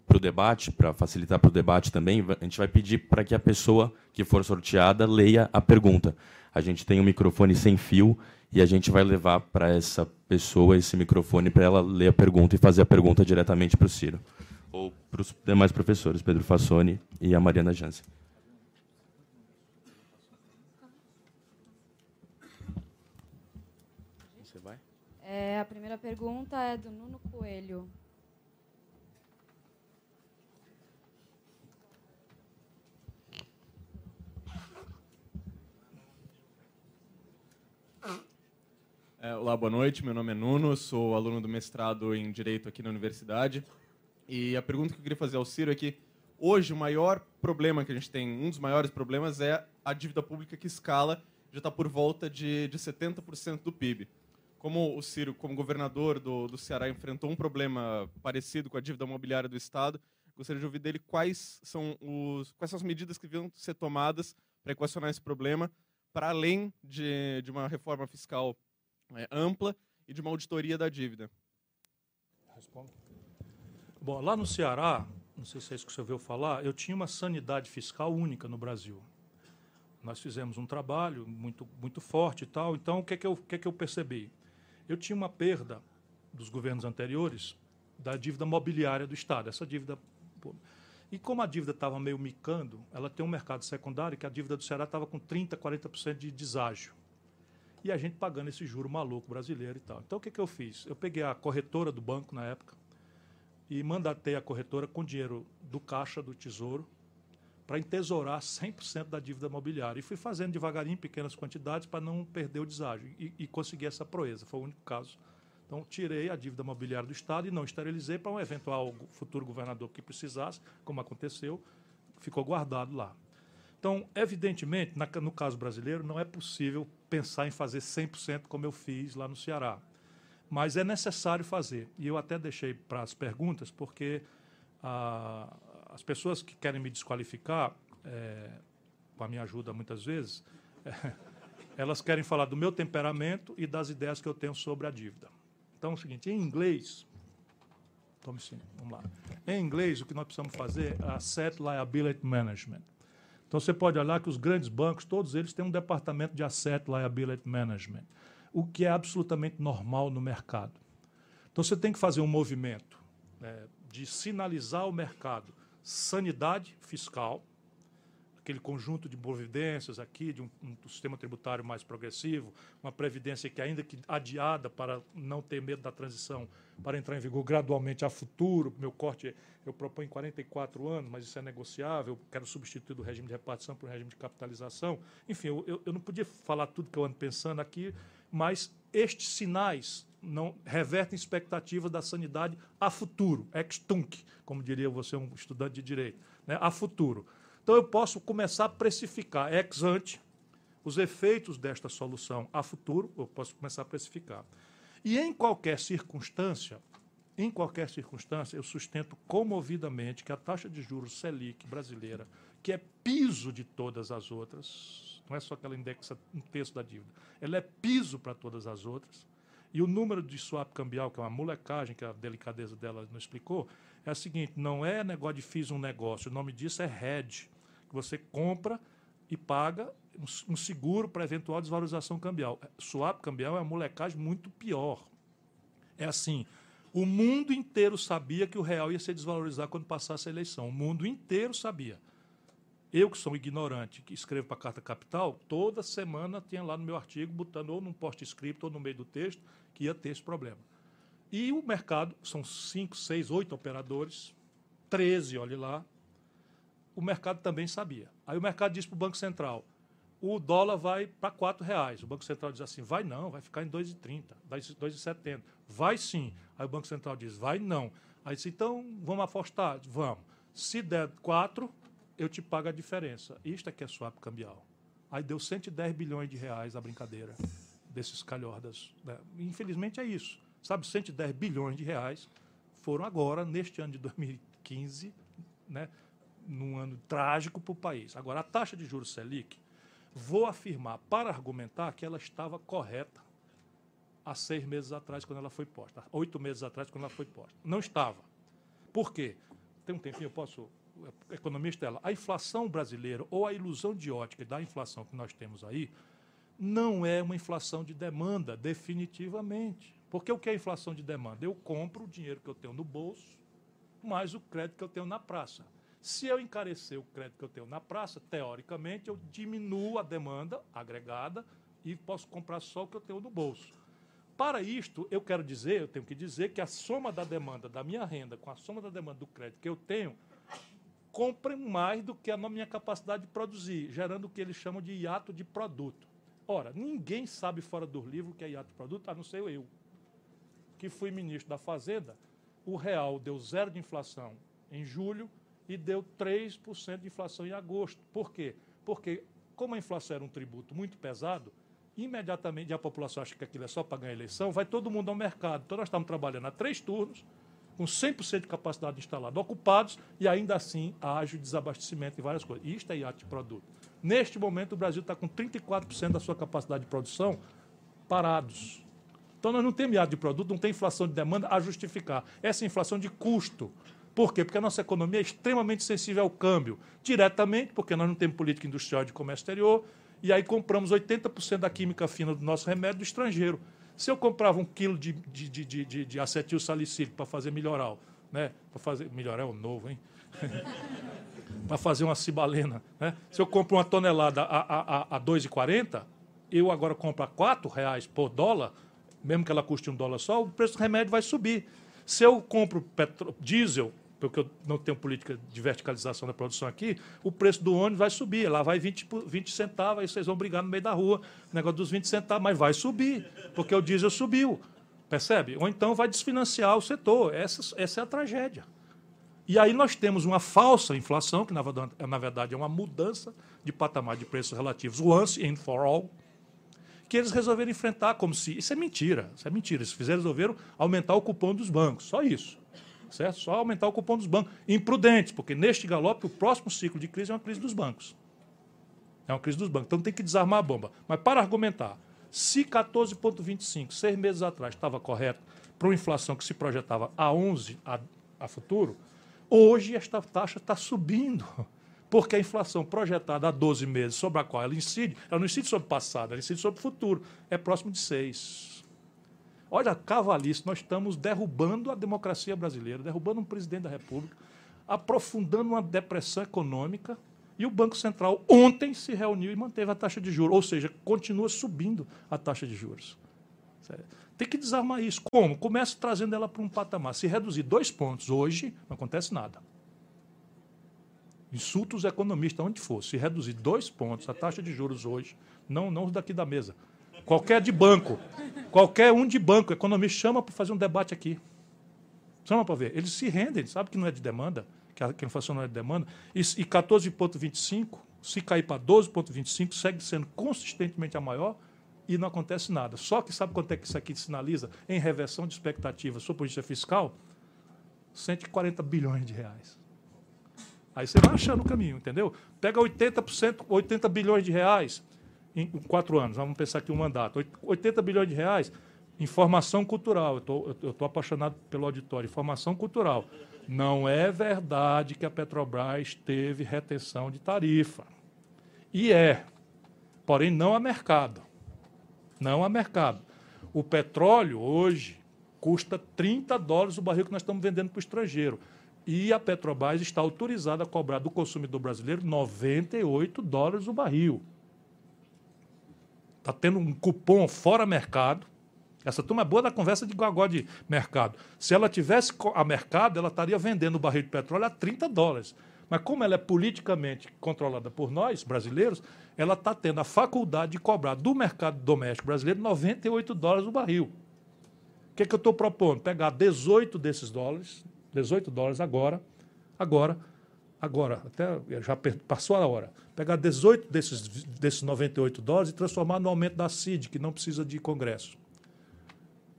para o debate, para facilitar para o debate também, a gente vai pedir para que a pessoa que for sorteada leia a pergunta. A gente tem um microfone sem fio e a gente vai levar para essa pessoa esse microfone para ela ler a pergunta e fazer a pergunta diretamente para o Ciro. Ou para os demais professores, Pedro Fassoni e a Mariana Jansen. É, a primeira pergunta é do Nuno Coelho. É, olá, boa noite. Meu nome é Nuno, sou aluno do mestrado em Direito aqui na universidade. E a pergunta que eu queria fazer ao Ciro é que hoje o maior problema que a gente tem, um dos maiores problemas é a dívida pública que escala, já está por volta de, de 70% do PIB como o Ciro, como governador do, do Ceará, enfrentou um problema parecido com a dívida imobiliária do Estado, gostaria de ouvir dele quais são, os, quais são as medidas que deviam ser tomadas para equacionar esse problema, para além de, de uma reforma fiscal é, ampla e de uma auditoria da dívida. Respondo. Bom, lá no Ceará, não sei se é isso que você ouviu falar, eu tinha uma sanidade fiscal única no Brasil. Nós fizemos um trabalho muito, muito forte e tal. Então, o que é que eu, que é que eu percebi? Eu tinha uma perda dos governos anteriores da dívida mobiliária do Estado, essa dívida. E como a dívida estava meio micando, ela tem um mercado secundário que a dívida do Ceará estava com 30%, 40% de deságio. E a gente pagando esse juro maluco brasileiro e tal. Então o que, que eu fiz? Eu peguei a corretora do banco na época e mandatei a corretora com dinheiro do caixa do Tesouro para entesourar 100% da dívida mobiliária. E fui fazendo devagarinho, pequenas quantidades, para não perder o deságio. E, e essa proeza, foi o único caso. Então, tirei a dívida mobiliária do Estado e não esterilizei para um eventual futuro governador que precisasse, como aconteceu, ficou guardado lá. Então, evidentemente, na, no caso brasileiro, não é possível pensar em fazer 100% como eu fiz lá no Ceará. Mas é necessário fazer. E eu até deixei para as perguntas, porque a, as pessoas que querem me desqualificar, é, com a minha ajuda muitas vezes, é, elas querem falar do meu temperamento e das ideias que eu tenho sobre a dívida. Então é o seguinte, em inglês, tome sim, vamos lá. Em inglês, o que nós precisamos fazer é Asset Liability Management. Então você pode olhar que os grandes bancos, todos eles têm um departamento de Asset Liability Management, o que é absolutamente normal no mercado. Então você tem que fazer um movimento né, de sinalizar ao mercado sanidade fiscal, aquele conjunto de providências aqui, de um, um, sistema tributário mais progressivo, uma previdência que, ainda que adiada para não ter medo da transição, para entrar em vigor gradualmente a futuro. Meu corte eu proponho 44 anos, mas isso é negociável. Quero substituir do regime de repartição por um regime de capitalização. Enfim, eu, eu, eu não podia falar tudo que eu ando pensando aqui, mas estes sinais não revertem expectativas da sanidade a futuro, ex tunc, como diria você, um estudante de direito, né? a futuro. Então eu posso começar a precificar ex ante os efeitos desta solução a futuro, eu posso começar a precificar. E em qualquer circunstância, em qualquer circunstância, eu sustento comovidamente que a taxa de juros Selic brasileira, que é piso de todas as outras, não é só que ela indexa um terço da dívida, ela é piso para todas as outras, e o número de swap cambial, que é uma molecagem, que a delicadeza dela não explicou, é o seguinte: não é negócio de fiz um negócio, o nome disso é hedge, que você compra e paga um seguro para eventual desvalorização cambial. Swap cambial é uma molecagem muito pior. É assim: o mundo inteiro sabia que o real ia se desvalorizar quando passasse a eleição. O mundo inteiro sabia. Eu, que sou ignorante, que escrevo para a Carta Capital, toda semana tinha lá no meu artigo, botando ou num post-script ou no meio do texto, que ia ter esse problema. E o mercado, são 5, 6, 8 operadores, 13, olhe lá, o mercado também sabia. Aí o mercado disse para o Banco Central, o dólar vai para R$ reais. O Banco Central diz assim, vai não, vai ficar em 2,30, 2,70. Vai sim. Aí o Banco Central diz, vai não. Aí disse, então vamos apostar? Vamos. Se der 4, eu te pago a diferença. Isto é que é swap cambial. Aí deu 110 bilhões de reais a brincadeira desses calhordas. Né? Infelizmente é isso. Sabe, 110 bilhões de reais foram agora, neste ano de 2015, né, num ano trágico para o país. Agora, a taxa de juros Selic, vou afirmar, para argumentar, que ela estava correta há seis meses atrás, quando ela foi posta, oito meses atrás, quando ela foi posta. Não estava. Por quê? Tem um tempinho, eu posso. Economista, ela. A inflação brasileira, ou a ilusão de ótica da inflação que nós temos aí, não é uma inflação de demanda, definitivamente. Porque o que é inflação de demanda? Eu compro o dinheiro que eu tenho no bolso, mais o crédito que eu tenho na praça. Se eu encarecer o crédito que eu tenho na praça, teoricamente, eu diminuo a demanda agregada e posso comprar só o que eu tenho no bolso. Para isto, eu quero dizer, eu tenho que dizer que a soma da demanda da minha renda com a soma da demanda do crédito que eu tenho compre mais do que a minha capacidade de produzir, gerando o que eles chamam de hiato de produto. Ora, ninguém sabe fora do livro o que é hiato de produto, a não ser eu, que fui ministro da Fazenda. O real deu zero de inflação em julho e deu 3% de inflação em agosto. Por quê? Porque, como a inflação era um tributo muito pesado, imediatamente a população acha que aquilo é só para ganhar eleição, vai todo mundo ao mercado. Então nós estamos trabalhando a três turnos, com 100% de capacidade instalada ocupados, e ainda assim haja desabastecimento em várias coisas. E isto é hiato de produto. Neste momento, o Brasil está com 34% da sua capacidade de produção parados. Então nós não temos hiato de produto, não tem inflação de demanda a justificar. Essa é inflação de custo. Por quê? Porque a nossa economia é extremamente sensível ao câmbio. Diretamente, porque nós não temos política industrial de comércio exterior, e aí compramos 80% da química fina do nosso remédio do estrangeiro. Se eu comprava um quilo de, de, de, de, de acetil salicílico para fazer melhoral, né? para fazer. Melhoral é novo, hein? para fazer uma cibalena. Né? Se eu compro uma tonelada a, a, a, a 2,40, eu agora compro a R$ reais por dólar, mesmo que ela custe um dólar só, o preço do remédio vai subir. Se eu compro petro, diesel porque eu não tenho política de verticalização da produção aqui, o preço do ônibus vai subir. Lá vai 20, 20 centavos, aí vocês vão brigar no meio da rua, negócio dos 20 centavos, mas vai subir, porque o diesel subiu. Percebe? Ou então vai desfinanciar o setor. Essa, essa é a tragédia. E aí nós temos uma falsa inflação, que na verdade é uma mudança de patamar de preços relativos, once and for all, que eles resolveram enfrentar como se. Isso é mentira, isso é mentira. Eles fizeram, resolveram aumentar o cupom dos bancos, só isso certo? Só aumentar o cupom dos bancos. Imprudentes, porque neste galope o próximo ciclo de crise é uma crise dos bancos. É uma crise dos bancos. Então tem que desarmar a bomba. Mas para argumentar, se 14,25, seis meses atrás, estava correto para uma inflação que se projetava a 11 a, a futuro, hoje esta taxa está subindo. Porque a inflação projetada há 12 meses, sobre a qual ela incide, ela não incide sobre o passado, ela incide sobre o futuro, é próximo de 6. Olha, cavalice, nós estamos derrubando a democracia brasileira, derrubando um presidente da República, aprofundando uma depressão econômica. E o Banco Central ontem se reuniu e manteve a taxa de juros, ou seja, continua subindo a taxa de juros. Tem que desarmar isso. Como? Começa trazendo ela para um patamar. Se reduzir dois pontos hoje, não acontece nada. Insulta os economistas onde for. Se reduzir dois pontos a taxa de juros hoje, não, não os daqui da mesa, Qualquer de banco. Qualquer um de banco. Economista chama para fazer um debate aqui. Chama para ver. Eles se rendem, sabe que não é de demanda, que a, inflação não é de demanda. E, e 14,25, se cair para 12,25, segue sendo consistentemente a maior e não acontece nada. Só que sabe quanto é que isso aqui sinaliza em reversão de expectativas sobre política fiscal? 140 bilhões de reais. Aí você vai achando o caminho, entendeu? Pega 80%, 80 bilhões de reais, em quatro anos, vamos pensar aqui um mandato, 80 bilhões de reais em formação cultural. Eu estou apaixonado pelo auditório, formação cultural. Não é verdade que a Petrobras teve retenção de tarifa. E é, porém não a mercado. Não a mercado. O petróleo hoje custa 30 dólares o barril que nós estamos vendendo para o estrangeiro. E a Petrobras está autorizada a cobrar do consumidor brasileiro 98 dólares o barril. Está tendo um cupom fora mercado. Essa turma é boa da conversa de gogó de mercado. Se ela tivesse a mercado, ela estaria vendendo o barril de petróleo a 30 dólares. Mas como ela é politicamente controlada por nós, brasileiros, ela está tendo a faculdade de cobrar do mercado doméstico brasileiro 98 dólares o barril. O que, é que eu estou propondo? Pegar 18 desses dólares, 18 dólares agora, agora, agora, até já passou a hora, pegar 18 desses, desses 98 dólares e transformar no aumento da CID, que não precisa de Congresso.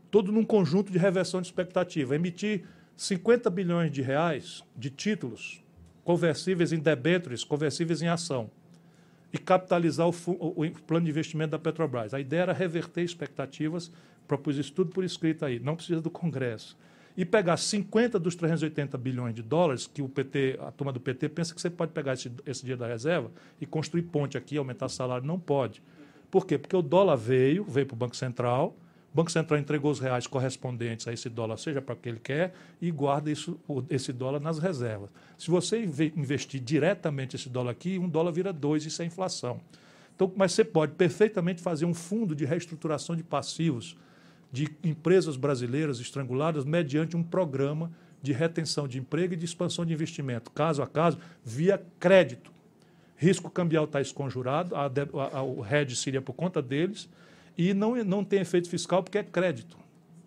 Tudo num conjunto de reversão de expectativa. Emitir 50 bilhões de reais de títulos conversíveis em debêntures, conversíveis em ação. E capitalizar o, o, o plano de investimento da Petrobras. A ideia era reverter expectativas propus isso tudo por escrito aí, não precisa do Congresso. E pegar 50 dos 380 bilhões de dólares, que o PT, a turma do PT pensa que você pode pegar esse, esse da reserva e construir ponte aqui, aumentar salário. Não pode. Por quê? Porque o dólar veio, veio para o Banco Central, o Banco Central entregou os reais correspondentes a esse dólar, seja para o que ele quer, e guarda isso, esse dólar nas reservas. Se você investir diretamente esse dólar aqui, um dólar vira dois, isso é inflação. Então, mas você pode perfeitamente fazer um fundo de reestruturação de passivos de empresas brasileiras estranguladas mediante um programa de retenção de emprego e de expansão de investimento, caso a caso, via crédito. Risco cambial está esconjurado, a, a, a, o hedge seria por conta deles, e não, não tem efeito fiscal porque é crédito.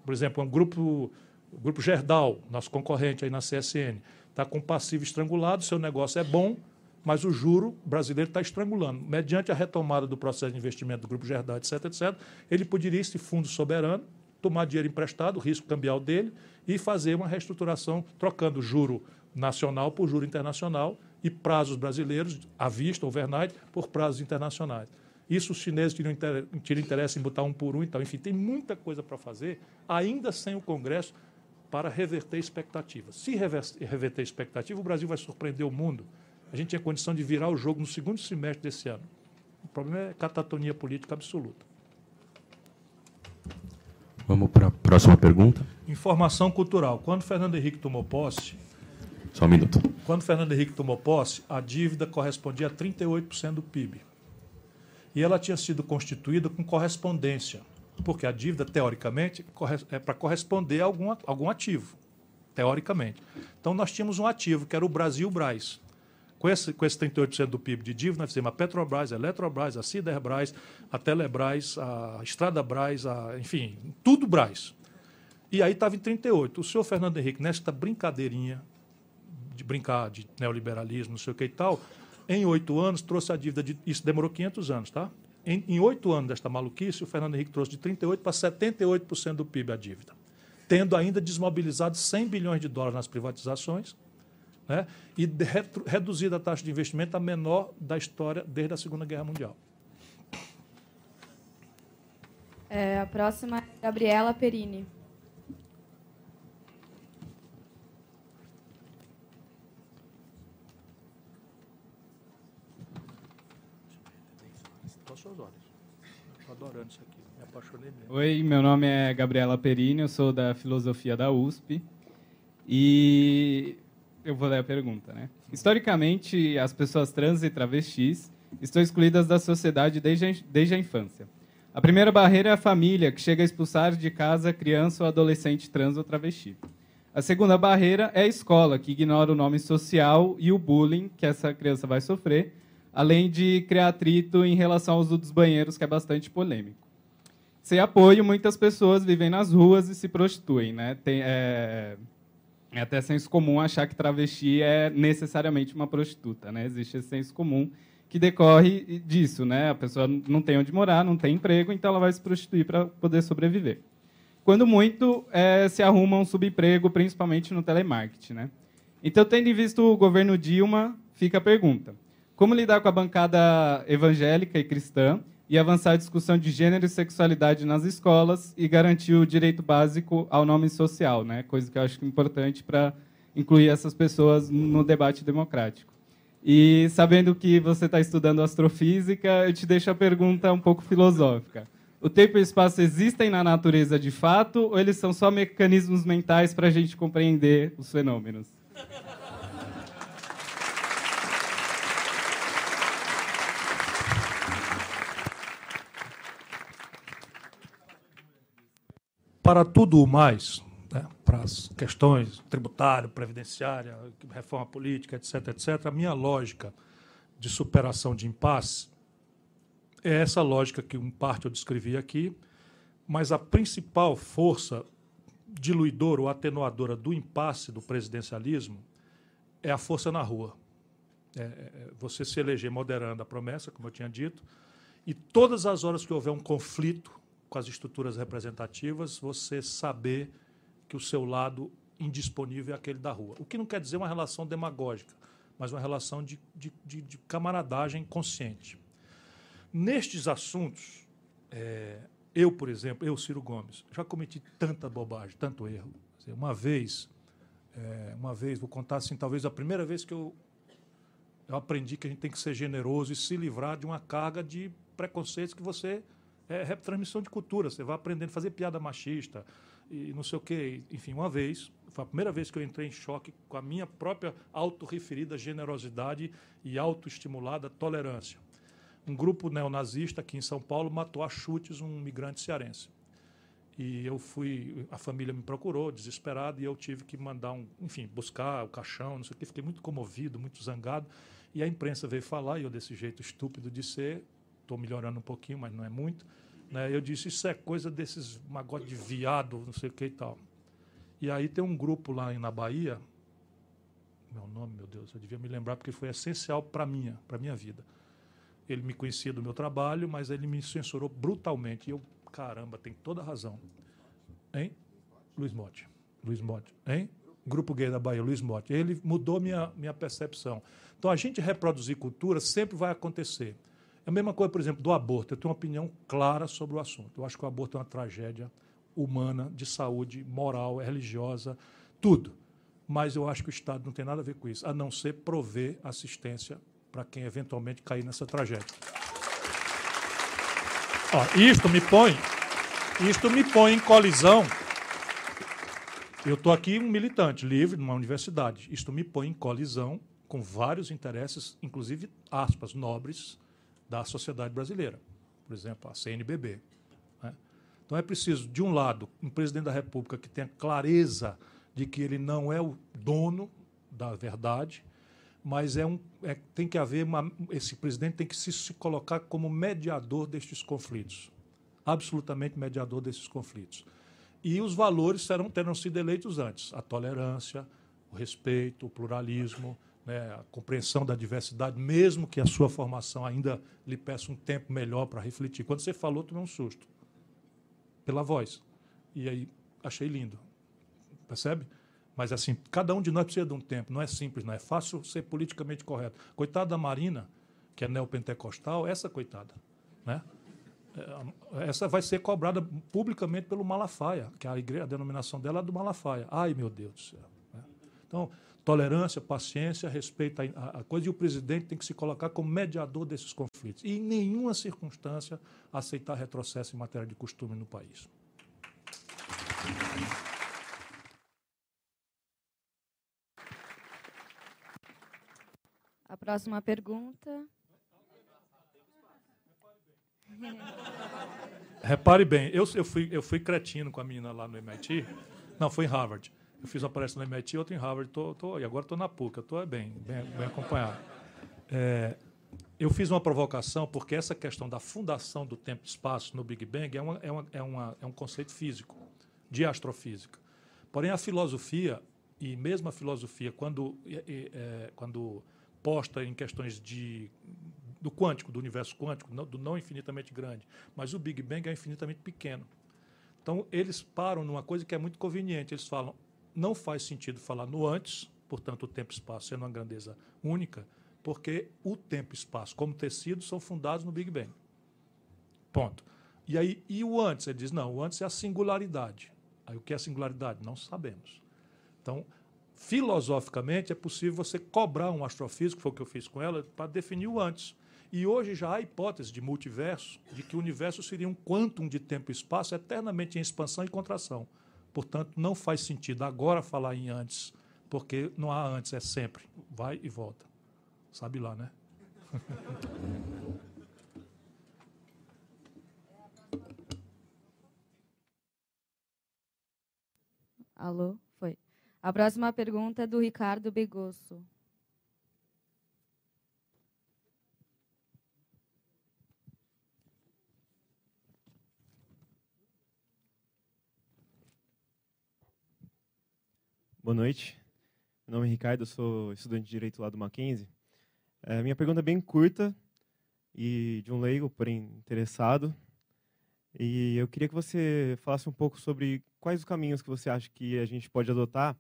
Por exemplo, um grupo, o grupo Gerdau, nosso concorrente aí na CSN, está com passivo estrangulado, seu negócio é bom, mas o juro brasileiro está estrangulando. Mediante a retomada do processo de investimento do Grupo Gerdau, etc., etc., ele poderia, esse fundo soberano, tomar dinheiro emprestado, o risco cambial dele, e fazer uma reestruturação, trocando juro nacional por juro internacional e prazos brasileiros, à vista, overnight, por prazos internacionais. Isso os chineses tinham interesse em botar um por um e tal. Enfim, tem muita coisa para fazer, ainda sem o Congresso, para reverter expectativas. Se reverter expectativa, o Brasil vai surpreender o mundo. A gente tinha condição de virar o jogo no segundo semestre desse ano. O problema é catatonia política absoluta. Vamos para a próxima pergunta. Informação cultural. Quando Fernando Henrique tomou posse. Só um minuto. Quando Fernando Henrique tomou posse, a dívida correspondia a 38% do PIB. E ela tinha sido constituída com correspondência, porque a dívida, teoricamente, é para corresponder a algum, algum ativo, teoricamente. Então, nós tínhamos um ativo, que era o Brasil Braz. Com esse, com esse 38% do PIB de dívida, nós fizemos a Petrobras, a Eletrobras, a Ciderbras, a Telebrás, a Estrada Brás, a, enfim, tudo Braz. E aí estava em 38. O senhor Fernando Henrique, nesta brincadeirinha de brincar de neoliberalismo, não sei o que e tal, em oito anos, trouxe a dívida de. Isso demorou 500 anos, tá? Em oito anos desta maluquice, o Fernando Henrique trouxe de 38% para 78% do PIB a dívida, tendo ainda desmobilizado 100 bilhões de dólares nas privatizações né? e reduzido a taxa de investimento a menor da história desde a Segunda Guerra Mundial. É, a próxima é Gabriela Perini. Isso aqui. Me apaixonei mesmo. Oi, meu nome é Gabriela Perini, eu sou da Filosofia da USP. E eu vou ler a pergunta, né? Historicamente, as pessoas trans e travestis estão excluídas da sociedade desde a, desde a infância. A primeira barreira é a família, que chega a expulsar de casa criança ou adolescente trans ou travesti. A segunda barreira é a escola, que ignora o nome social e o bullying que essa criança vai sofrer, além de criar atrito em relação ao uso dos banheiros, que é bastante polêmico. Sem apoio, muitas pessoas vivem nas ruas e se prostituem. Né? Tem, é, é até senso comum achar que travesti é necessariamente uma prostituta. Né? Existe esse senso comum que decorre disso. Né? A pessoa não tem onde morar, não tem emprego, então ela vai se prostituir para poder sobreviver. Quando muito, é, se arruma um subemprego, principalmente no telemarketing. Né? Então, tendo visto o governo Dilma, fica a pergunta como lidar com a bancada evangélica e cristã e avançar a discussão de gênero e sexualidade nas escolas e garantir o direito básico ao nome social, né? coisa que eu acho importante para incluir essas pessoas no debate democrático. E sabendo que você está estudando astrofísica, eu te deixo a pergunta um pouco filosófica. O tempo e o espaço existem na natureza de fato ou eles são só mecanismos mentais para a gente compreender os fenômenos? Para tudo o mais, né, para as questões tributária, previdenciária, reforma política, etc., etc., a minha lógica de superação de impasse é essa lógica que, em parte, eu descrevi aqui, mas a principal força diluidora ou atenuadora do impasse do presidencialismo é a força na rua. É, é, é você se eleger moderando a promessa, como eu tinha dito, e todas as horas que houver um conflito com as estruturas representativas, você saber que o seu lado indisponível é aquele da rua. O que não quer dizer uma relação demagógica, mas uma relação de, de, de, de camaradagem consciente. Nestes assuntos, é, eu, por exemplo, eu, Ciro Gomes, já cometi tanta bobagem, tanto erro. Uma vez, é, uma vez, vou contar assim, talvez a primeira vez que eu, eu aprendi que a gente tem que ser generoso e se livrar de uma carga de preconceitos que você é transmissão de cultura. Você vai aprendendo a fazer piada machista e não sei o quê. Enfim, uma vez, foi a primeira vez que eu entrei em choque com a minha própria autorreferida generosidade e autoestimulada tolerância um grupo neonazista aqui em São Paulo matou a chutes um migrante cearense. E eu fui, a família me procurou, desesperado, e eu tive que mandar um, enfim, buscar o caixão, não sei o que, fiquei muito comovido, muito zangado. E a imprensa veio falar, e eu desse jeito estúpido de ser, estou melhorando um pouquinho, mas não é muito. Né? Eu disse, isso é coisa desses magotes de viado, não sei o que e tal. E aí tem um grupo lá na Bahia, meu nome, meu Deus, eu devia me lembrar porque foi essencial para minha, para minha vida. Ele me conhecia do meu trabalho, mas ele me censurou brutalmente. E eu, caramba, tem toda a razão. Hein? Luiz Motti. Luiz Motti. Hein? Grupo Gay da Bahia, Luiz Motti. Ele mudou minha, minha percepção. Então, a gente reproduzir cultura sempre vai acontecer. É a mesma coisa, por exemplo, do aborto. Eu tenho uma opinião clara sobre o assunto. Eu acho que o aborto é uma tragédia humana, de saúde, moral, religiosa, tudo. Mas eu acho que o Estado não tem nada a ver com isso, a não ser prover assistência para quem eventualmente cair nessa tragédia. Ó, isto me põe, isto me põe em colisão. Eu estou aqui um militante livre numa universidade. Isto me põe em colisão com vários interesses, inclusive aspas nobres da sociedade brasileira. Por exemplo, a CNBB. Né? Então é preciso, de um lado, um presidente da República que tenha clareza de que ele não é o dono da verdade, mas é um, é, tem que haver uma, esse presidente tem que se, se colocar como mediador destes conflitos, absolutamente mediador desses conflitos. E os valores terão, terão sido eleitos antes: a tolerância, o respeito, o pluralismo, né, a compreensão da diversidade, mesmo que a sua formação ainda lhe peça um tempo melhor para refletir. Quando você falou, tomei um susto pela voz. E aí achei lindo. Percebe? Mas, assim, cada um de nós precisa de um tempo. Não é simples, não é fácil ser politicamente correto. Coitada da Marina, que é neopentecostal, essa coitada. Né? É, essa vai ser cobrada publicamente pelo Malafaia, que a, igreja, a denominação dela é do Malafaia. Ai, meu Deus do céu. Né? Então, tolerância, paciência, respeito à, coisa, e o presidente tem que se colocar como mediador desses conflitos. E, em nenhuma circunstância, aceitar retrocesso em matéria de costume no país. A próxima pergunta. Repare bem, eu, eu, fui, eu fui cretino com a menina lá no MIT. Não, foi em Harvard. Eu fiz uma palestra no MIT, outra em Harvard, tô, tô, e agora estou na PUC. Estou bem, bem, bem acompanhado. É, eu fiz uma provocação porque essa questão da fundação do tempo e espaço no Big Bang é, uma, é, uma, é, uma, é um conceito físico, de astrofísica. Porém, a filosofia, e mesmo a filosofia, quando, é, é, quando posta em questões de, do quântico, do universo quântico, não, do não infinitamente grande, mas o Big Bang é infinitamente pequeno. Então, eles param numa coisa que é muito conveniente. Eles falam, não faz sentido falar no antes, portanto, o tempo e espaço sendo uma grandeza única, porque o tempo e espaço, como tecido, são fundados no Big Bang. Ponto. E aí, e o antes? Ele diz, não, o antes é a singularidade. Aí, o que é singularidade? Não sabemos. Então, filosoficamente, é possível você cobrar um astrofísico, foi o que eu fiz com ela, para definir o antes. E hoje já há hipótese de multiverso, de que o universo seria um quantum de tempo e espaço eternamente em expansão e contração. Portanto, não faz sentido agora falar em antes, porque não há antes, é sempre. Vai e volta. Sabe lá, né? Alô? A próxima pergunta é do Ricardo Begosso. Boa noite. Meu nome é Ricardo, sou estudante de Direito lá do Mackenzie. É, minha pergunta é bem curta e de um leigo, porém interessado. E eu queria que você falasse um pouco sobre quais os caminhos que você acha que a gente pode adotar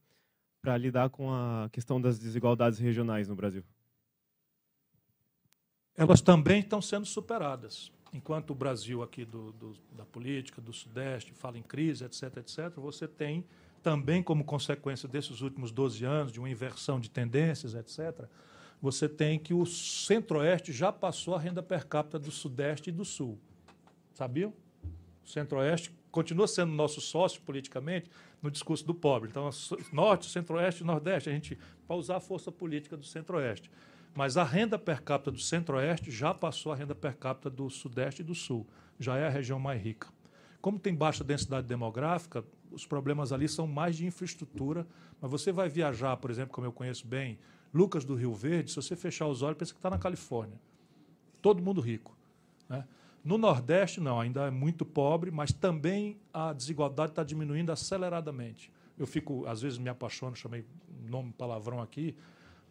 para lidar com a questão das desigualdades regionais no Brasil? Elas também estão sendo superadas. Enquanto o Brasil aqui do, do, da política, do Sudeste, fala em crise, etc., etc., você tem também como consequência desses últimos 12 anos, de uma inversão de tendências, etc., você tem que o Centro-Oeste já passou a renda per capita do Sudeste e do Sul. Sabiam? O Centro-Oeste continua sendo nosso sócio politicamente no discurso do pobre. Então, Norte, Centro-Oeste e Nordeste, a gente, para usar a força política do Centro-Oeste. Mas a renda per capita do Centro-Oeste já passou a renda per capita do Sudeste e do Sul. Já é a região mais rica. Como tem baixa densidade demográfica, os problemas ali são mais de infraestrutura. Mas você vai viajar, por exemplo, como eu conheço bem, Lucas do Rio Verde, se você fechar os olhos, pensa que está na Califórnia. Todo mundo rico. Né? No Nordeste, não, ainda é muito pobre, mas também a desigualdade está diminuindo aceleradamente. Eu fico, às vezes, me apaixono, chamei nome palavrão aqui,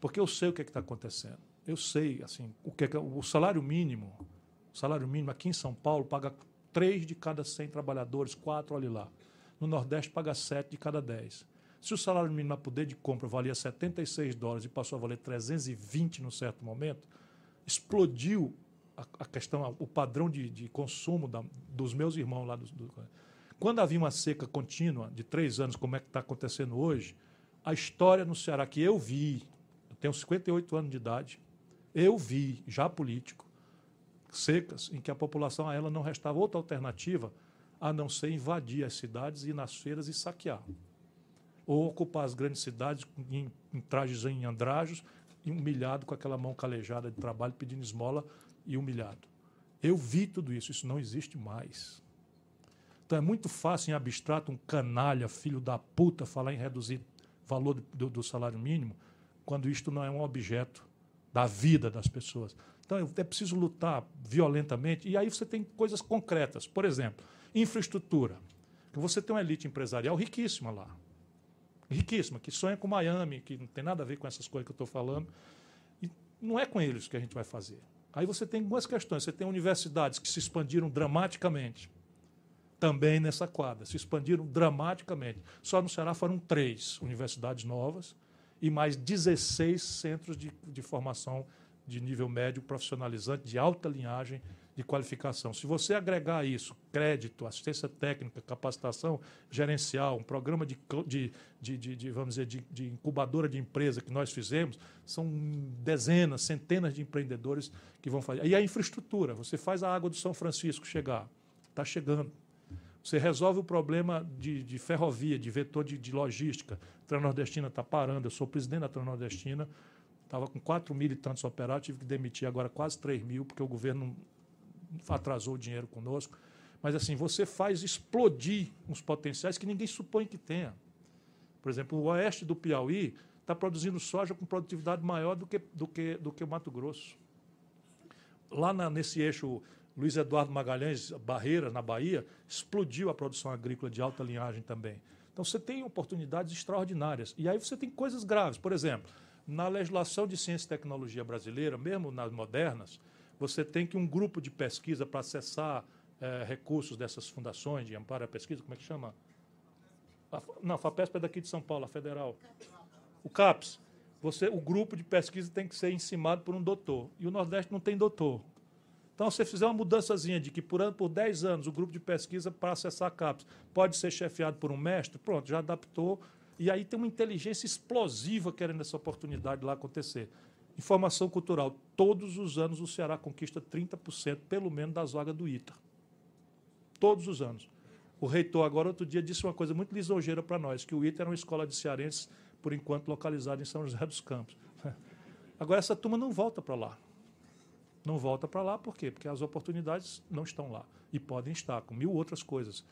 porque eu sei o que é está acontecendo. Eu sei, assim, o que, é que o salário mínimo, o salário mínimo aqui em São Paulo paga três de cada 100 trabalhadores, quatro olha lá. No Nordeste paga sete de cada dez. Se o salário mínimo a poder de compra valia 76 dólares e passou a valer 320 num certo momento, explodiu a, a questão, o padrão de, de consumo da, dos meus irmãos lá. Do, do, quando havia uma seca contínua de três anos, como é que está acontecendo hoje, a história no Ceará que eu vi, tenho 58 anos de idade. Eu vi, já político, secas em que a população a ela não restava outra alternativa a não ser invadir as cidades, ir nas feiras e saquear. Ou ocupar as grandes cidades em, em trajes em andrajos, humilhado com aquela mão calejada de trabalho, pedindo esmola e humilhado. Eu vi tudo isso, isso não existe mais. Então é muito fácil em abstrato um canalha, filho da puta, falar em reduzir valor do, do salário mínimo, quando isto não é um objeto da vida das pessoas. Então é preciso lutar violentamente e aí você tem coisas concretas. Por exemplo, infraestrutura. Você tem uma elite empresarial riquíssima lá. Riquíssima, que sonha com Miami, que não tem nada a ver com essas coisas que eu estou falando. E não é com eles que a gente vai fazer. Aí você tem algumas questões. Você tem universidades que se expandiram dramaticamente. Também nessa quadra. Se expandiram dramaticamente. Só no Ceará foram três universidades novas e mais 16 centros de, de formação de nível médio profissionalizante, de alta linhagem de qualificação. Se você agregar isso crédito, assistência técnica, capacitação gerencial, um programa de, de, de, de vamos dizer, de, de, incubadora de empresa que nós fizemos, são dezenas, centenas de empreendedores que vão fazer. E a infraestrutura, você faz a água do São Francisco chegar, está chegando. Você resolve o problema de, ferrovia, de vetor de logística. Transnordestina está parando. Eu sou presidente da Transnordestina. Estava com 4 mil e tantos operários, tive que demitir agora quase 3 mil, porque o governo atrasou o dinheiro conosco. Mas assim, você faz explodir uns potenciais que ninguém supõe que tenha. Por exemplo, o oeste do Piauí está produzindo soja com produtividade maior do que, do que, do que o Mato Grosso. Lá na, nesse eixo Luiz Eduardo Magalhães Barreira, na Bahia, explodiu a produção agrícola de alta linhagem também. Então você tem oportunidades extraordinárias. E aí você tem coisas graves. Por exemplo, na legislação de ciência e tecnologia brasileira, mesmo nas modernas, você tem que um grupo de pesquisa para acessar é, recursos dessas fundações de amparo à pesquisa, como é que chama? A, não, a FAPESP é daqui de São Paulo, a federal. O CAPS. Você, o grupo de pesquisa tem que ser encimado por um doutor. E o Nordeste não tem doutor. Então, se você fizer uma mudançazinha de que por, por 10 anos o grupo de pesquisa para acessar CAPES pode ser chefiado por um mestre, pronto, já adaptou. E aí tem uma inteligência explosiva querendo essa oportunidade lá acontecer. Informação cultural. Todos os anos o Ceará conquista 30%, pelo menos, das vagas do ITA. Todos os anos. O reitor, agora, outro dia, disse uma coisa muito lisonjeira para nós, que o ITA era uma escola de cearenses, por enquanto, localizada em São José dos Campos. Agora, essa turma não volta para lá não volta para lá, por quê? Porque as oportunidades não estão lá e podem estar com mil outras coisas.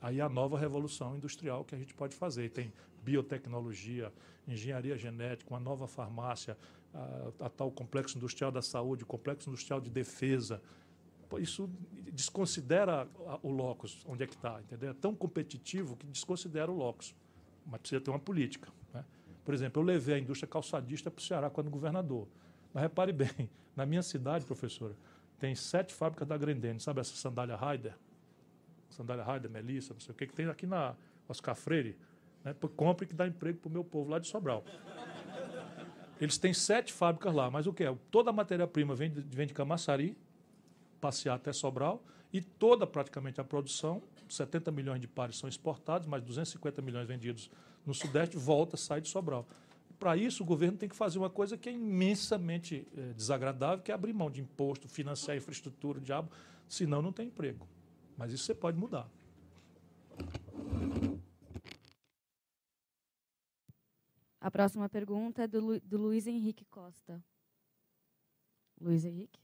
Aí a nova revolução industrial que a gente pode fazer. Tem biotecnologia, engenharia genética, uma nova farmácia, a, a tal complexo industrial da saúde, complexo industrial de defesa. Isso desconsidera o locus, onde é que está, entendeu? É tão competitivo que desconsidera o locus. Mas precisa ter uma política. Né? Por exemplo, eu levei a indústria calçadista para o Ceará quando governador. Mas repare bem, na minha cidade, professora, tem sete fábricas da Grendene. Sabe essa sandália Raider? Sandália Raider, Melissa, não sei o que, que tem aqui na Oscar Freire. Né? Compre que dá emprego para o meu povo lá de Sobral. Eles têm sete fábricas lá, mas o que é? Toda a matéria-prima vem, de, vem de Camaçari, passear até Sobral e toda praticamente a produção, 70 milhões de pares são exportados, mais 250 milhões vendidos no Sudeste, volta, sai de Sobral. Para isso, o governo tem que fazer uma coisa que é imensamente é, desagradável, que é abrir mão de imposto, financiar infraestrutura, diabo, senão não tem emprego. Mas isso você pode mudar. A próxima pergunta é do, Lu, do Luiz Henrique Costa. Luiz Henrique.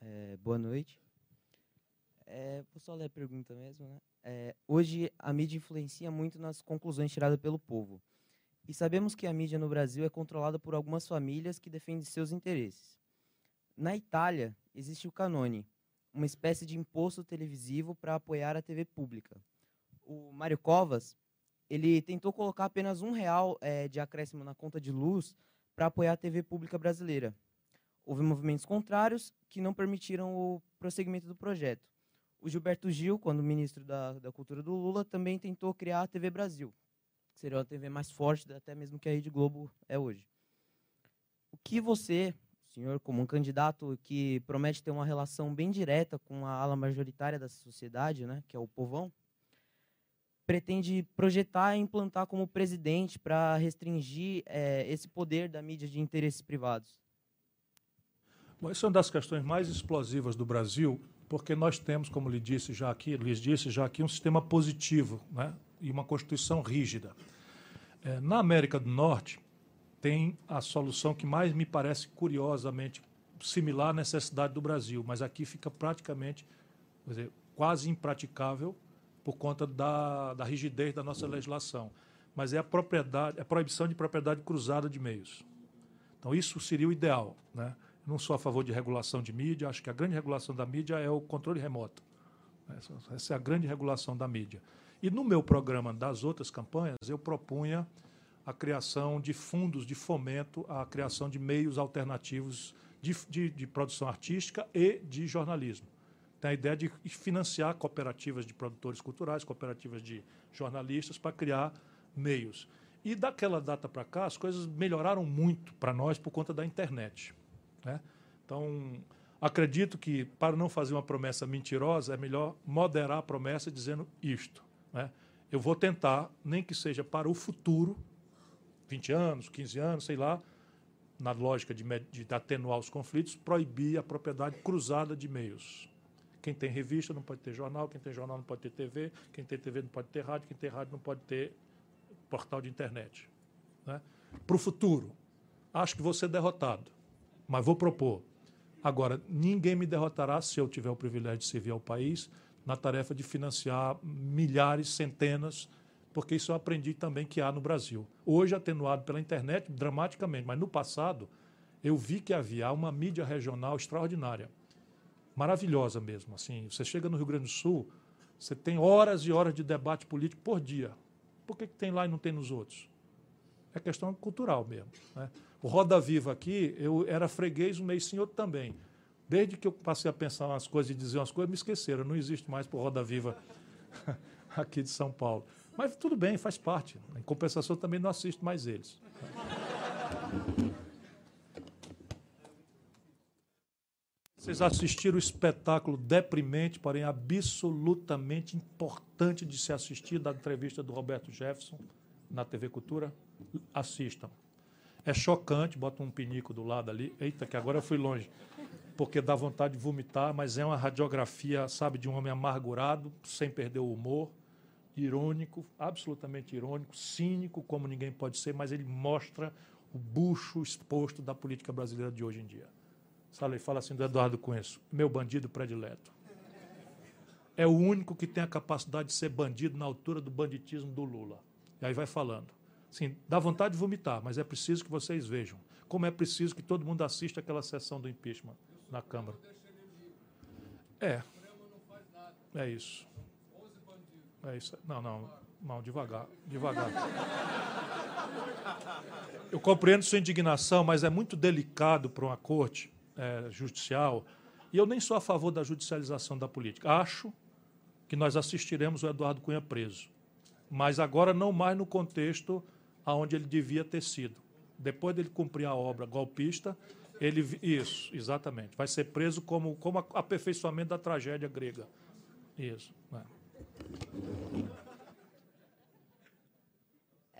É, boa noite. É, vou só ler a pergunta mesmo, né? É, hoje a mídia influencia muito nas conclusões tiradas pelo povo. E sabemos que a mídia no Brasil é controlada por algumas famílias que defendem seus interesses. Na Itália, existe o canone, uma espécie de imposto televisivo para apoiar a TV pública. O Mário Covas, ele tentou colocar apenas um real é, de acréscimo na conta de luz para apoiar a TV pública brasileira. Houve movimentos contrários que não permitiram o prosseguimento do projeto. O Gilberto Gil, quando ministro da, da Cultura do Lula, também tentou criar a TV Brasil, que seria uma TV mais forte até mesmo que a Rede Globo é hoje. O que você, senhor, como um candidato que promete ter uma relação bem direta com a ala majoritária da sociedade, né, que é o povão, pretende projetar e implantar como presidente para restringir é, esse poder da mídia de interesses privados? Bom, isso é uma das questões mais explosivas do Brasil, porque nós temos, como lhe disse já aqui, lhes disse já aqui, um sistema positivo né, e uma Constituição rígida. É, na América do Norte, tem a solução que mais me parece curiosamente similar à necessidade do Brasil, mas aqui fica praticamente, dizer, quase impraticável por conta da, da rigidez da nossa legislação. Mas é a propriedade, a proibição de propriedade cruzada de meios. Então isso seria o ideal, né? Não sou a favor de regulação de mídia, acho que a grande regulação da mídia é o controle remoto. Essa é a grande regulação da mídia. E no meu programa das outras campanhas, eu propunha a criação de fundos de fomento à criação de meios alternativos de, de, de produção artística e de jornalismo. Tem a ideia de financiar cooperativas de produtores culturais, cooperativas de jornalistas, para criar meios. E daquela data para cá, as coisas melhoraram muito para nós por conta da internet. Né? Então, acredito que, para não fazer uma promessa mentirosa, é melhor moderar a promessa dizendo isto. Né? Eu vou tentar, nem que seja para o futuro, 20 anos, 15 anos, sei lá, na lógica de, de atenuar os conflitos, proibir a propriedade cruzada de meios. Quem tem revista não pode ter jornal, quem tem jornal não pode ter TV, quem tem TV não pode ter rádio, quem tem rádio não pode ter portal de internet. Né? Para o futuro, acho que vou ser derrotado mas vou propor. Agora, ninguém me derrotará se eu tiver o privilégio de servir ao país na tarefa de financiar milhares, centenas, porque isso eu aprendi também que há no Brasil. Hoje, atenuado pela internet, dramaticamente, mas no passado, eu vi que havia uma mídia regional extraordinária, maravilhosa mesmo. Assim, você chega no Rio Grande do Sul, você tem horas e horas de debate político por dia. Por que, que tem lá e não tem nos outros? É questão cultural mesmo. Né? O Roda Viva aqui, eu era freguês um mês outro também. Desde que eu passei a pensar umas coisas e dizer umas coisas, me esqueceram. Não existe mais por Roda Viva aqui de São Paulo. Mas tudo bem, faz parte. Em compensação, também não assisto mais eles. Vocês assistiram o espetáculo deprimente, porém absolutamente importante de se assistir da entrevista do Roberto Jefferson na TV Cultura? Assistam. É chocante, bota um pinico do lado ali. Eita, que agora eu fui longe. Porque dá vontade de vomitar, mas é uma radiografia, sabe, de um homem amargurado, sem perder o humor, irônico, absolutamente irônico, cínico, como ninguém pode ser, mas ele mostra o bucho exposto da política brasileira de hoje em dia. Sabe, fala assim do Eduardo Cunha, meu bandido predileto. É o único que tem a capacidade de ser bandido na altura do banditismo do Lula. E aí vai falando. Sim, dá vontade de vomitar, mas é preciso que vocês vejam. Como é preciso que todo mundo assista aquela sessão do impeachment na Câmara. É. É isso. É isso. Não, não. Não, devagar. Devagar. Eu compreendo sua indignação, mas é muito delicado para uma corte é, judicial, e eu nem sou a favor da judicialização da política. Acho que nós assistiremos o Eduardo Cunha preso, mas agora não mais no contexto aonde ele devia ter sido. Depois dele cumprir a obra golpista, ele isso, exatamente, vai ser preso como como aperfeiçoamento da tragédia grega. Isso. É.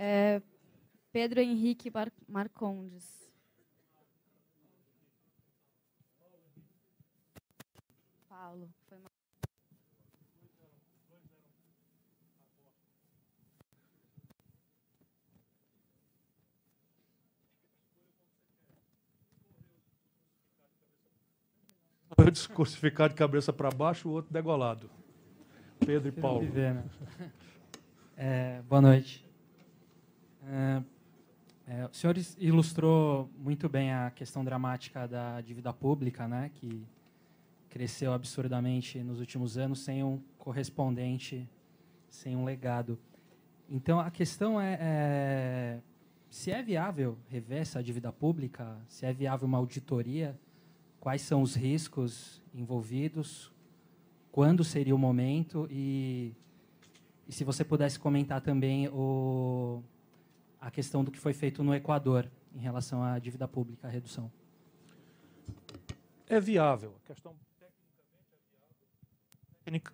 É, Pedro Henrique Mar Marcondes. Paulo. Foi mal. O discurso ficar de cabeça para baixo, o outro degolado. Pedro e Paulo. Viver, né? é, boa noite. É, é, o senhor ilustrou muito bem a questão dramática da dívida pública, né, que cresceu absurdamente nos últimos anos sem um correspondente, sem um legado. Então, a questão é, é se é viável rever essa dívida pública, se é viável uma auditoria, quais são os riscos envolvidos, quando seria o momento e, e se você pudesse comentar também o, a questão do que foi feito no Equador em relação à dívida pública, a redução. É viável. A questão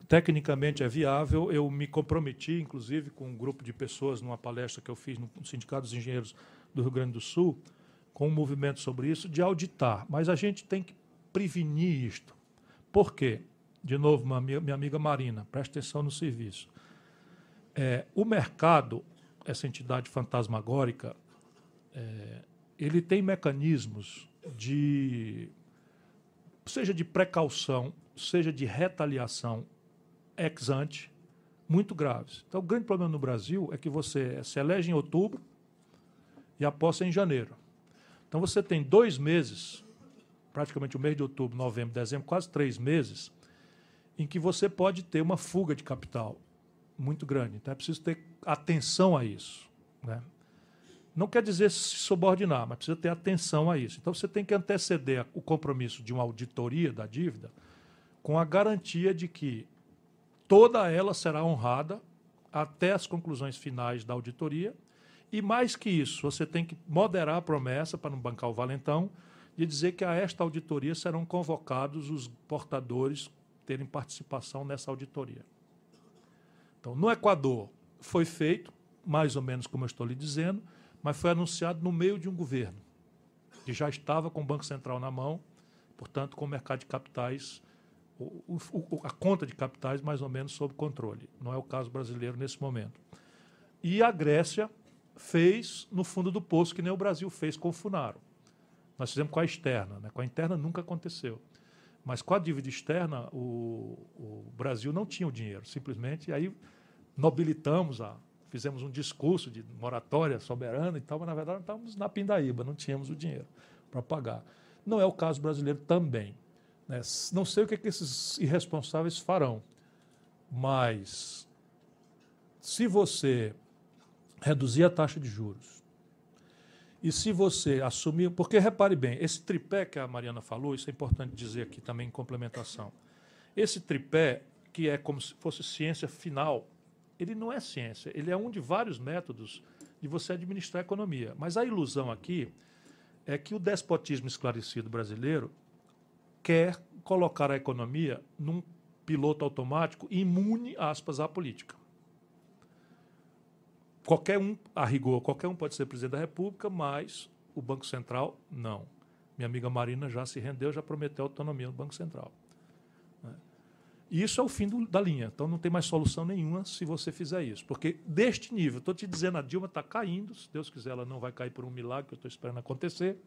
tecnicamente é viável. Eu me comprometi, inclusive, com um grupo de pessoas numa palestra que eu fiz no Sindicato dos Engenheiros do Rio Grande do Sul, com um movimento sobre isso, de auditar. Mas a gente tem que prevenir isto. Por quê? De novo, minha amiga Marina, preste atenção no serviço. É, o mercado essa entidade fantasmagórica, é, ele tem mecanismos de, seja de precaução, seja de retaliação ex ante, muito graves. Então, o grande problema no Brasil é que você se elege em outubro e aposta em janeiro. Então, você tem dois meses, praticamente o mês de outubro, novembro, dezembro, quase três meses, em que você pode ter uma fuga de capital muito grande. Então, é preciso ter atenção a isso. Né? Não quer dizer se subordinar, mas precisa ter atenção a isso. Então você tem que anteceder o compromisso de uma auditoria da dívida com a garantia de que toda ela será honrada até as conclusões finais da auditoria. E mais que isso, você tem que moderar a promessa, para não bancar o valentão, de dizer que a esta auditoria serão convocados os portadores terem participação nessa auditoria. Então, no Equador, foi feito, mais ou menos como eu estou lhe dizendo, mas foi anunciado no meio de um governo, que já estava com o Banco Central na mão, portanto, com o mercado de capitais, o, o, a conta de capitais mais ou menos sob controle. Não é o caso brasileiro nesse momento. E a Grécia fez no fundo do poço, que nem o Brasil fez com o Funaro. Nós fizemos com a externa, né? com a interna nunca aconteceu. Mas com a dívida externa, o, o Brasil não tinha o dinheiro, simplesmente. E aí nobilitamos a. Fizemos um discurso de moratória soberana e tal, mas na verdade estávamos na pindaíba, não tínhamos o dinheiro para pagar. Não é o caso brasileiro também. Né? Não sei o que, é que esses irresponsáveis farão, mas se você reduzir a taxa de juros, e se você assumir. Porque repare bem, esse tripé que a Mariana falou, isso é importante dizer aqui também em complementação. Esse tripé, que é como se fosse ciência final, ele não é ciência, ele é um de vários métodos de você administrar a economia. Mas a ilusão aqui é que o despotismo esclarecido brasileiro quer colocar a economia num piloto automático imune, aspas, à política. Qualquer um, a rigor, qualquer um pode ser presidente da República, mas o Banco Central, não. Minha amiga Marina já se rendeu, já prometeu autonomia no Banco Central. E isso é o fim do, da linha. Então não tem mais solução nenhuma se você fizer isso. Porque deste nível, estou te dizendo, a Dilma está caindo, se Deus quiser, ela não vai cair por um milagre que eu estou esperando acontecer.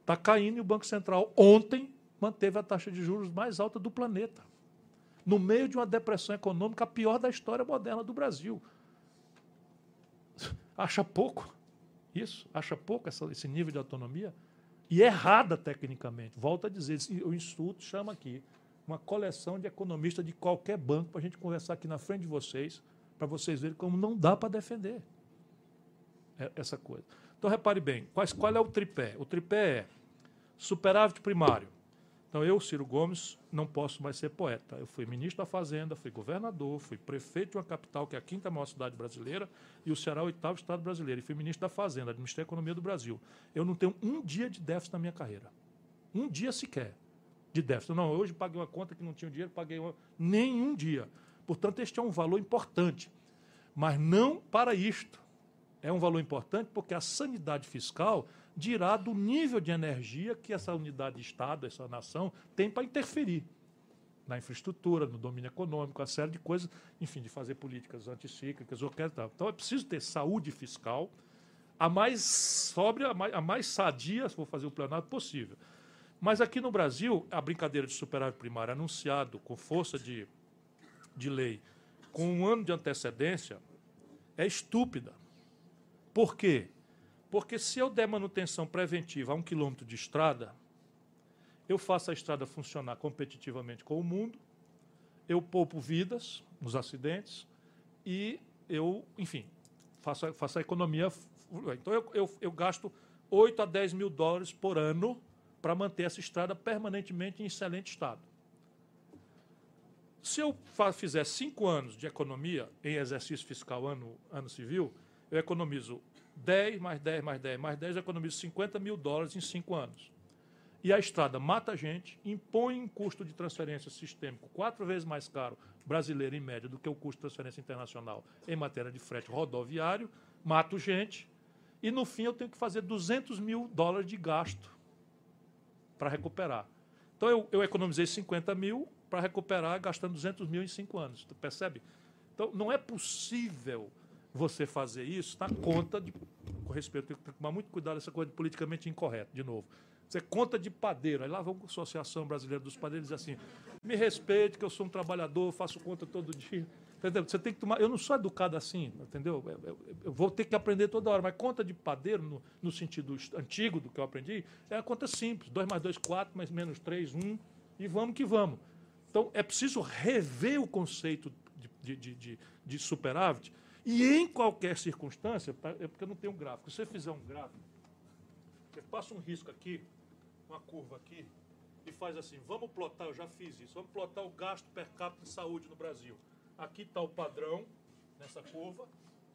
Está caindo e o Banco Central ontem manteve a taxa de juros mais alta do planeta. No meio de uma depressão econômica, a pior da história moderna do Brasil. Acha pouco isso? Acha pouco essa, esse nível de autonomia? E errada tecnicamente. Volto a dizer, o Instituto chama aqui uma coleção de economistas de qualquer banco para a gente conversar aqui na frente de vocês, para vocês verem como não dá para defender essa coisa. Então, repare bem, quais, qual é o tripé? O tripé é superávit primário, Então, eu, Ciro Gomes, não posso mais ser poeta. Eu fui ministro da Fazenda, fui governador, fui prefeito de uma capital, que é a quinta maior cidade brasileira, e o Ceará é o oitavo estado brasileiro. E fui ministro da Fazenda, administrei a economia do Brasil. Eu não tenho um dia de déficit na minha carreira. Um dia sequer de déficit. Não, hoje paguei uma conta que não tinha dinheiro, paguei uma... nenhum dia. Portanto, este é um valor importante. Mas não para isto. É um valor importante porque a sanidade fiscal dirá do nível de energia que essa unidade de Estado, essa nação, tem para interferir na infraestrutura, no domínio econômico, uma série de coisas, enfim, de fazer políticas anticíclicas ou quer tal. Então é preciso ter saúde fiscal a mais sóbria, a mais, a mais sadia, se for fazer o plenário, possível. Mas aqui no Brasil, a brincadeira de superávit primário anunciado com força de, de lei com um ano de antecedência é estúpida. Por quê? Porque se eu der manutenção preventiva a um quilômetro de estrada, eu faço a estrada funcionar competitivamente com o mundo, eu poupo vidas nos acidentes e eu, enfim, faço, faço a economia. Então eu, eu, eu gasto 8 a 10 mil dólares por ano para manter essa estrada permanentemente em excelente estado. Se eu fizer cinco anos de economia em exercício fiscal ano, ano civil, eu economizo 10 mais 10 mais 10 mais 10, eu economizo 50 mil dólares em cinco anos. E a estrada mata a gente, impõe um custo de transferência sistêmico quatro vezes mais caro, brasileiro em média, do que o custo de transferência internacional em matéria de frete rodoviário, mato gente, e no fim eu tenho que fazer 200 mil dólares de gasto para recuperar. Então eu, eu economizei 50 mil para recuperar gastando 200 mil em cinco anos. Tu percebe? Então não é possível você fazer isso na conta de. Com respeito, tem que tomar muito cuidado essa coisa de politicamente incorreto, de novo. Você conta de padeiro. Aí lá com a Associação Brasileira dos Padeiros e diz assim: me respeite, que eu sou um trabalhador, faço conta todo dia. Entendeu? Você tem que tomar. Eu não sou educado assim, entendeu? Eu, eu, eu vou ter que aprender toda hora. Mas conta de padeiro, no, no, sentido antigo do que eu aprendi, é a conta simples: 2 mais 2, 4, mais menos 3, 1, e vamos que vamos. Então é preciso rever o conceito de, de, de, de superávit e em qualquer circunstância, é porque eu não tenho um gráfico. Se você fizer um gráfico, você passa um risco aqui, uma curva aqui, e faz assim, vamos plotar, eu já fiz isso, vamos plotar o gasto per capita de saúde no Brasil. Aqui está o padrão, nessa curva,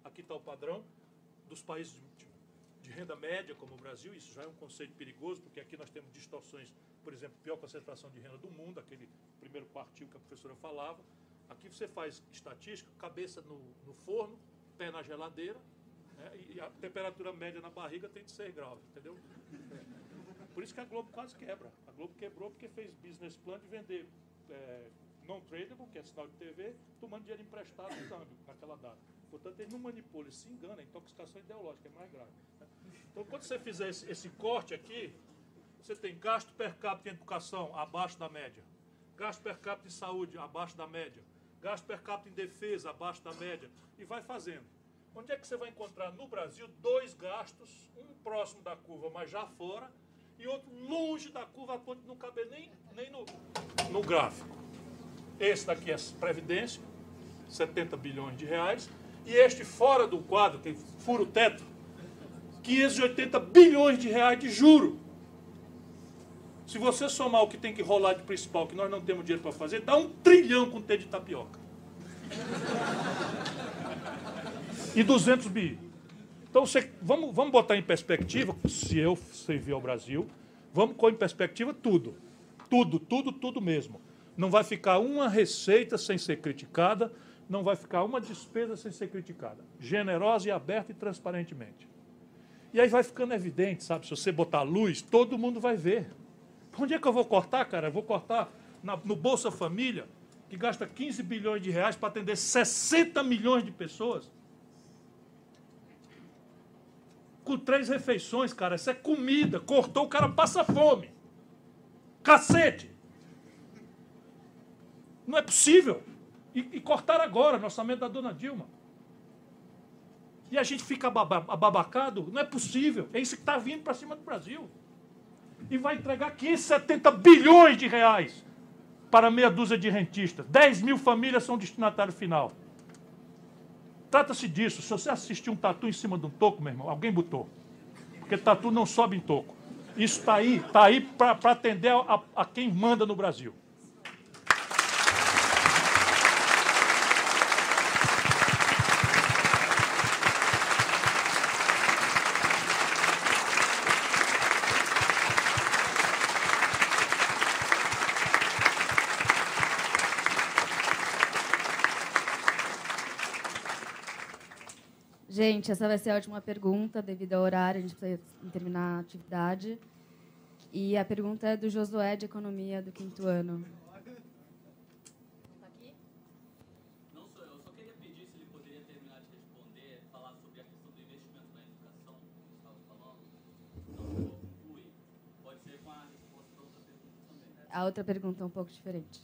aqui está o padrão dos países de, de, renda média, como o Brasil, isso já é um conceito perigoso, porque aqui nós temos distorções, por exemplo, pior concentração de renda do mundo, aquele primeiro quartil que a professora falava, Aqui você faz estatística, cabeça no, no forno, pé na geladeira, né, e a temperatura média na barriga tem de 6 graus, entendeu? Por isso que a Globo quase quebra. A Globo quebrou porque fez business plan de vender é, non-tradable, que é sinal de TV, tomando dinheiro emprestado no câmbio naquela data. Portanto, ele não manipula, ele se engana, a intoxicação ideológica é mais grave. Né? Então, quando você fizer esse, esse corte aqui, você tem gasto per capita em educação abaixo da média, gasto per capita em saúde abaixo da média, gasto per capita em defesa abaixo da média, e vai fazendo. Onde é que você vai encontrar no Brasil dois gastos, um próximo da curva, mas já fora, e outro longe da curva, a ponto de não caber nem, nem no, no gráfico. Esse daqui é Previdência, 70 bilhões de reais, e este fora do quadro, que fura o teto, 580 bilhões de reais de juro. Se você somar o que tem que rolar de principal, que nós não temos dinheiro para fazer, dá um trilhão com T de tapioca. E 200 bi. Então, você, vamos, vamos botar em perspectiva, se eu servir ao Brasil, vamos pôr em perspectiva tudo. Tudo, tudo, tudo mesmo. Não vai ficar uma receita sem ser criticada, não vai ficar uma despesa sem ser criticada. Generosa e aberta e transparentemente. E aí vai ficando evidente, sabe? Se você botar luz, todo mundo vai ver. Onde é que eu vou cortar, cara? Eu vou cortar na, no Bolsa Família, que gasta 15 bilhões de reais para atender 60 milhões de pessoas. Com três refeições, cara. Isso é comida. Cortou, o cara passa fome. Cacete! Não é possível. E, e cortar agora no orçamento da dona Dilma. E a gente fica ababacado? Não é possível. É isso que está vindo para cima do Brasil e vai entregar 570 bilhões de reais para meia dúzia de rentistas. 10 mil famílias são destinatário final. Trata-se disso. Se você assistir um tatu em cima de um toco, meu irmão, alguém botou. Porque tatu não sobe em toco. Isso está aí, tá aí para atender a, a quem manda no Brasil. Gente, essa vai ser a última pergunta, devido ao horário, a gente precisa terminar a atividade. E a pergunta é do Josué, de Economia, do quinto ano. A outra pergunta é um pouco diferente.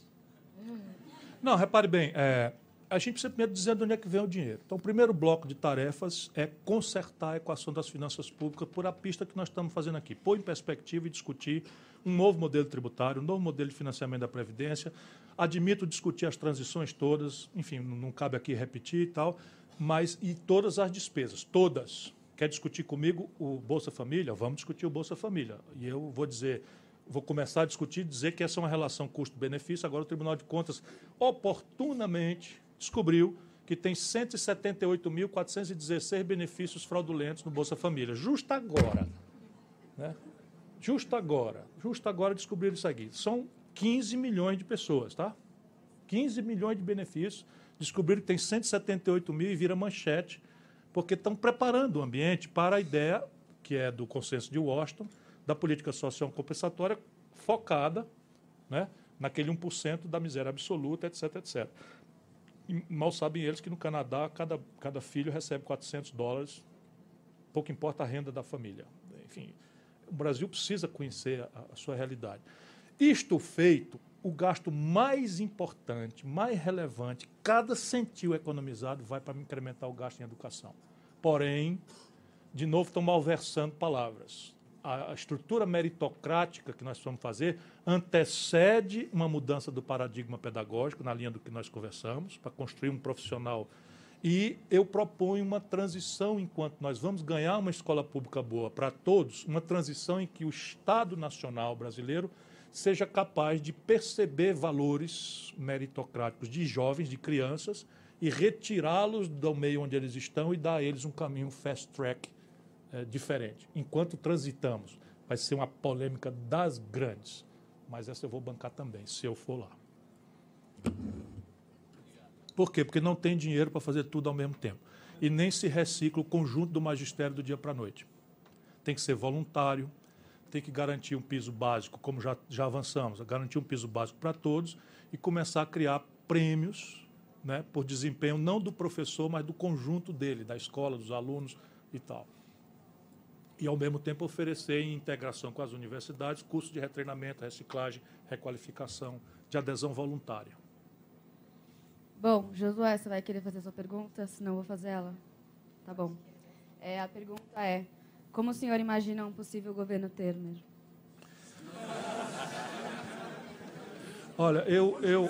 Não, repare bem, é, a gente precisa primeiro dizer de onde é que vem o dinheiro. Então, o primeiro bloco de tarefas é consertar a equação das finanças públicas por a pista que nós estamos fazendo aqui. Pôr em perspectiva e discutir um novo modelo tributário, um novo modelo de financiamento da Previdência. Admito discutir as transições todas, enfim, não cabe aqui repetir e tal, mas e todas as despesas, todas. Quer discutir comigo o Bolsa Família? Vamos discutir o Bolsa Família. E eu vou dizer vou começar a discutir, dizer que essa é uma relação custo-benefício. Agora, o Tribunal de Contas, oportunamente, descobriu que tem 178.416 benefícios fraudulentos no Bolsa Família. Justo agora. Né? Justo agora. Justo agora descobriram isso aqui. São 15 milhões de pessoas, tá? 15 milhões de benefícios. Descobriram que tem 178 mil e vira manchete, porque estão preparando o ambiente para a ideia, que é do consenso de Washington, da política social compensatória focada né, naquele 1% da miséria absoluta, etc, etc. E mal sabem eles que no Canadá cada, cada filho recebe 400 dólares, pouco importa a renda da família. Enfim, o Brasil precisa conhecer a, a sua realidade. Isto feito, o gasto mais importante, mais relevante, cada centil economizado vai para incrementar o gasto em educação. Porém, de novo, estão malversando palavras a estrutura meritocrática que nós vamos fazer antecede uma mudança do paradigma pedagógico, na linha do que nós conversamos, para construir um profissional. E eu proponho uma transição, enquanto nós vamos ganhar uma escola pública boa para todos, uma transição em que o Estado Nacional brasileiro seja capaz de perceber valores meritocráticos de jovens, de crianças, e retirá-los do meio onde eles estão e dar a eles um caminho fast track é, diferente. Enquanto transitamos, vai ser uma polêmica das grandes. Mas essa eu vou bancar também, se eu for lá. Por quê? Porque não tem dinheiro para fazer tudo ao mesmo tempo. E nem se recicla o conjunto do magistério do dia para a noite. Tem que ser voluntário, tem que garantir um piso básico, como já, já avançamos, garantir um piso básico para todos e começar a criar prêmios né, por desempenho, não do professor, mas do conjunto dele, da escola, dos alunos e tal e, ao mesmo tempo, oferecer, em integração com as universidades, cursos de retreinamento, reciclagem, requalificação, de adesão voluntária. Bom, Josué, você vai querer fazer sua pergunta? Senão eu vou fazer ela. Tá bom. É, a pergunta é: como o senhor imagina um possível governo Temer? Olha, eu, eu,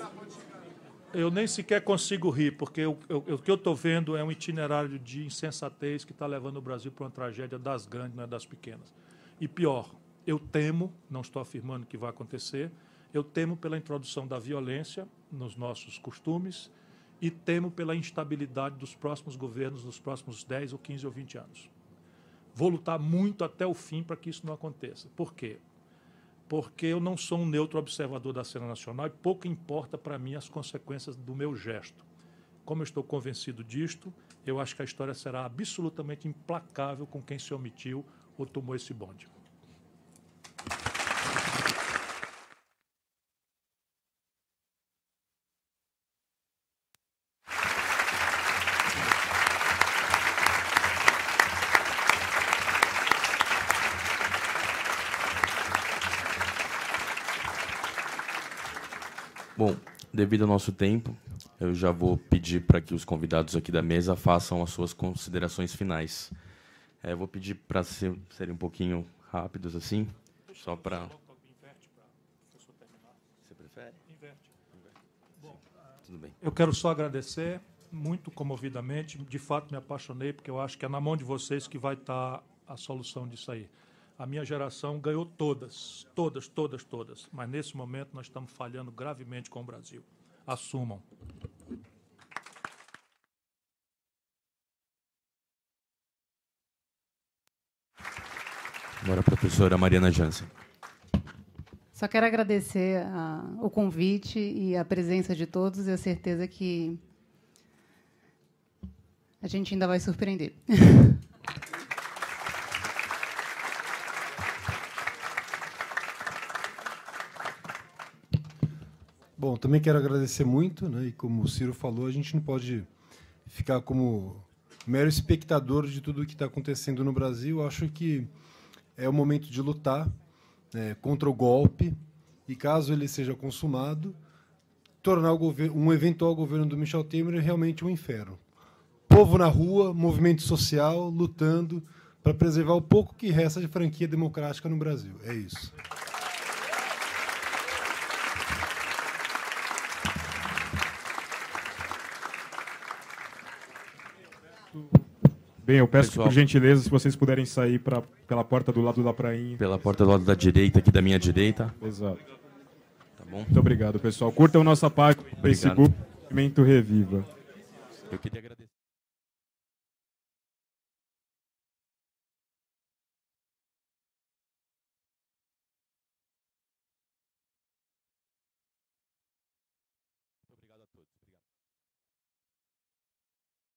eu nem sequer consigo rir, porque eu, eu, o que eu estou vendo é um itinerário de insensatez que está levando o Brasil para uma tragédia das grandes, não é das pequenas. E pior, eu temo, não estou afirmando que vai acontecer, eu temo pela introdução da violência nos nossos costumes e temo pela instabilidade dos próximos governos nos próximos 10 ou 15 ou 20 anos. Vou lutar muito até o fim para que isso não aconteça. Por quê? Porque eu não sou um neutro observador da cena nacional e pouco importa para mim as consequências do meu gesto. Como eu estou convencido disto, eu acho que a história será absolutamente implacável com quem se omitiu ou tomou esse bonde. Bom, devido ao nosso tempo, eu já vou pedir para que os convidados aqui da mesa façam as suas considerações finais. É, vou pedir para ser, serem um pouquinho rápidos assim, só para. Você prefere? Inverte. Bom, Tudo bem. Eu quero só agradecer muito comovidamente. De fato, me apaixonei porque eu acho que é na mão de vocês que vai estar a solução disso aí. A minha geração ganhou todas, todas, todas, todas. Mas nesse momento nós estamos falhando gravemente com o Brasil. Assumam. Agora a professora Mariana Jansen. Só quero agradecer a, o convite e a presença de todos e a certeza que a gente ainda vai surpreender. Bom, também quero agradecer muito, né? E como o Ciro falou, a gente não pode ficar como mero espectador de tudo o que está acontecendo no Brasil. Acho que é o momento de lutar né, contra o golpe e, caso ele seja consumado, tornar um eventual governo do Michel Temer realmente um inferno. Povo na rua, movimento social, lutando para preservar o pouco que resta de franquia democrática no Brasil. É isso. Bem, eu peço Pessoal, por gentileza se vocês puderem sair pra, pela porta do lado da prainha. Pela porta do lado da direita, aqui da minha direita. Exato. Tá bom? Muito obrigado, pessoal. Curtam nossa página no Facebook, Movimento Reviva. Eu queria agradecer.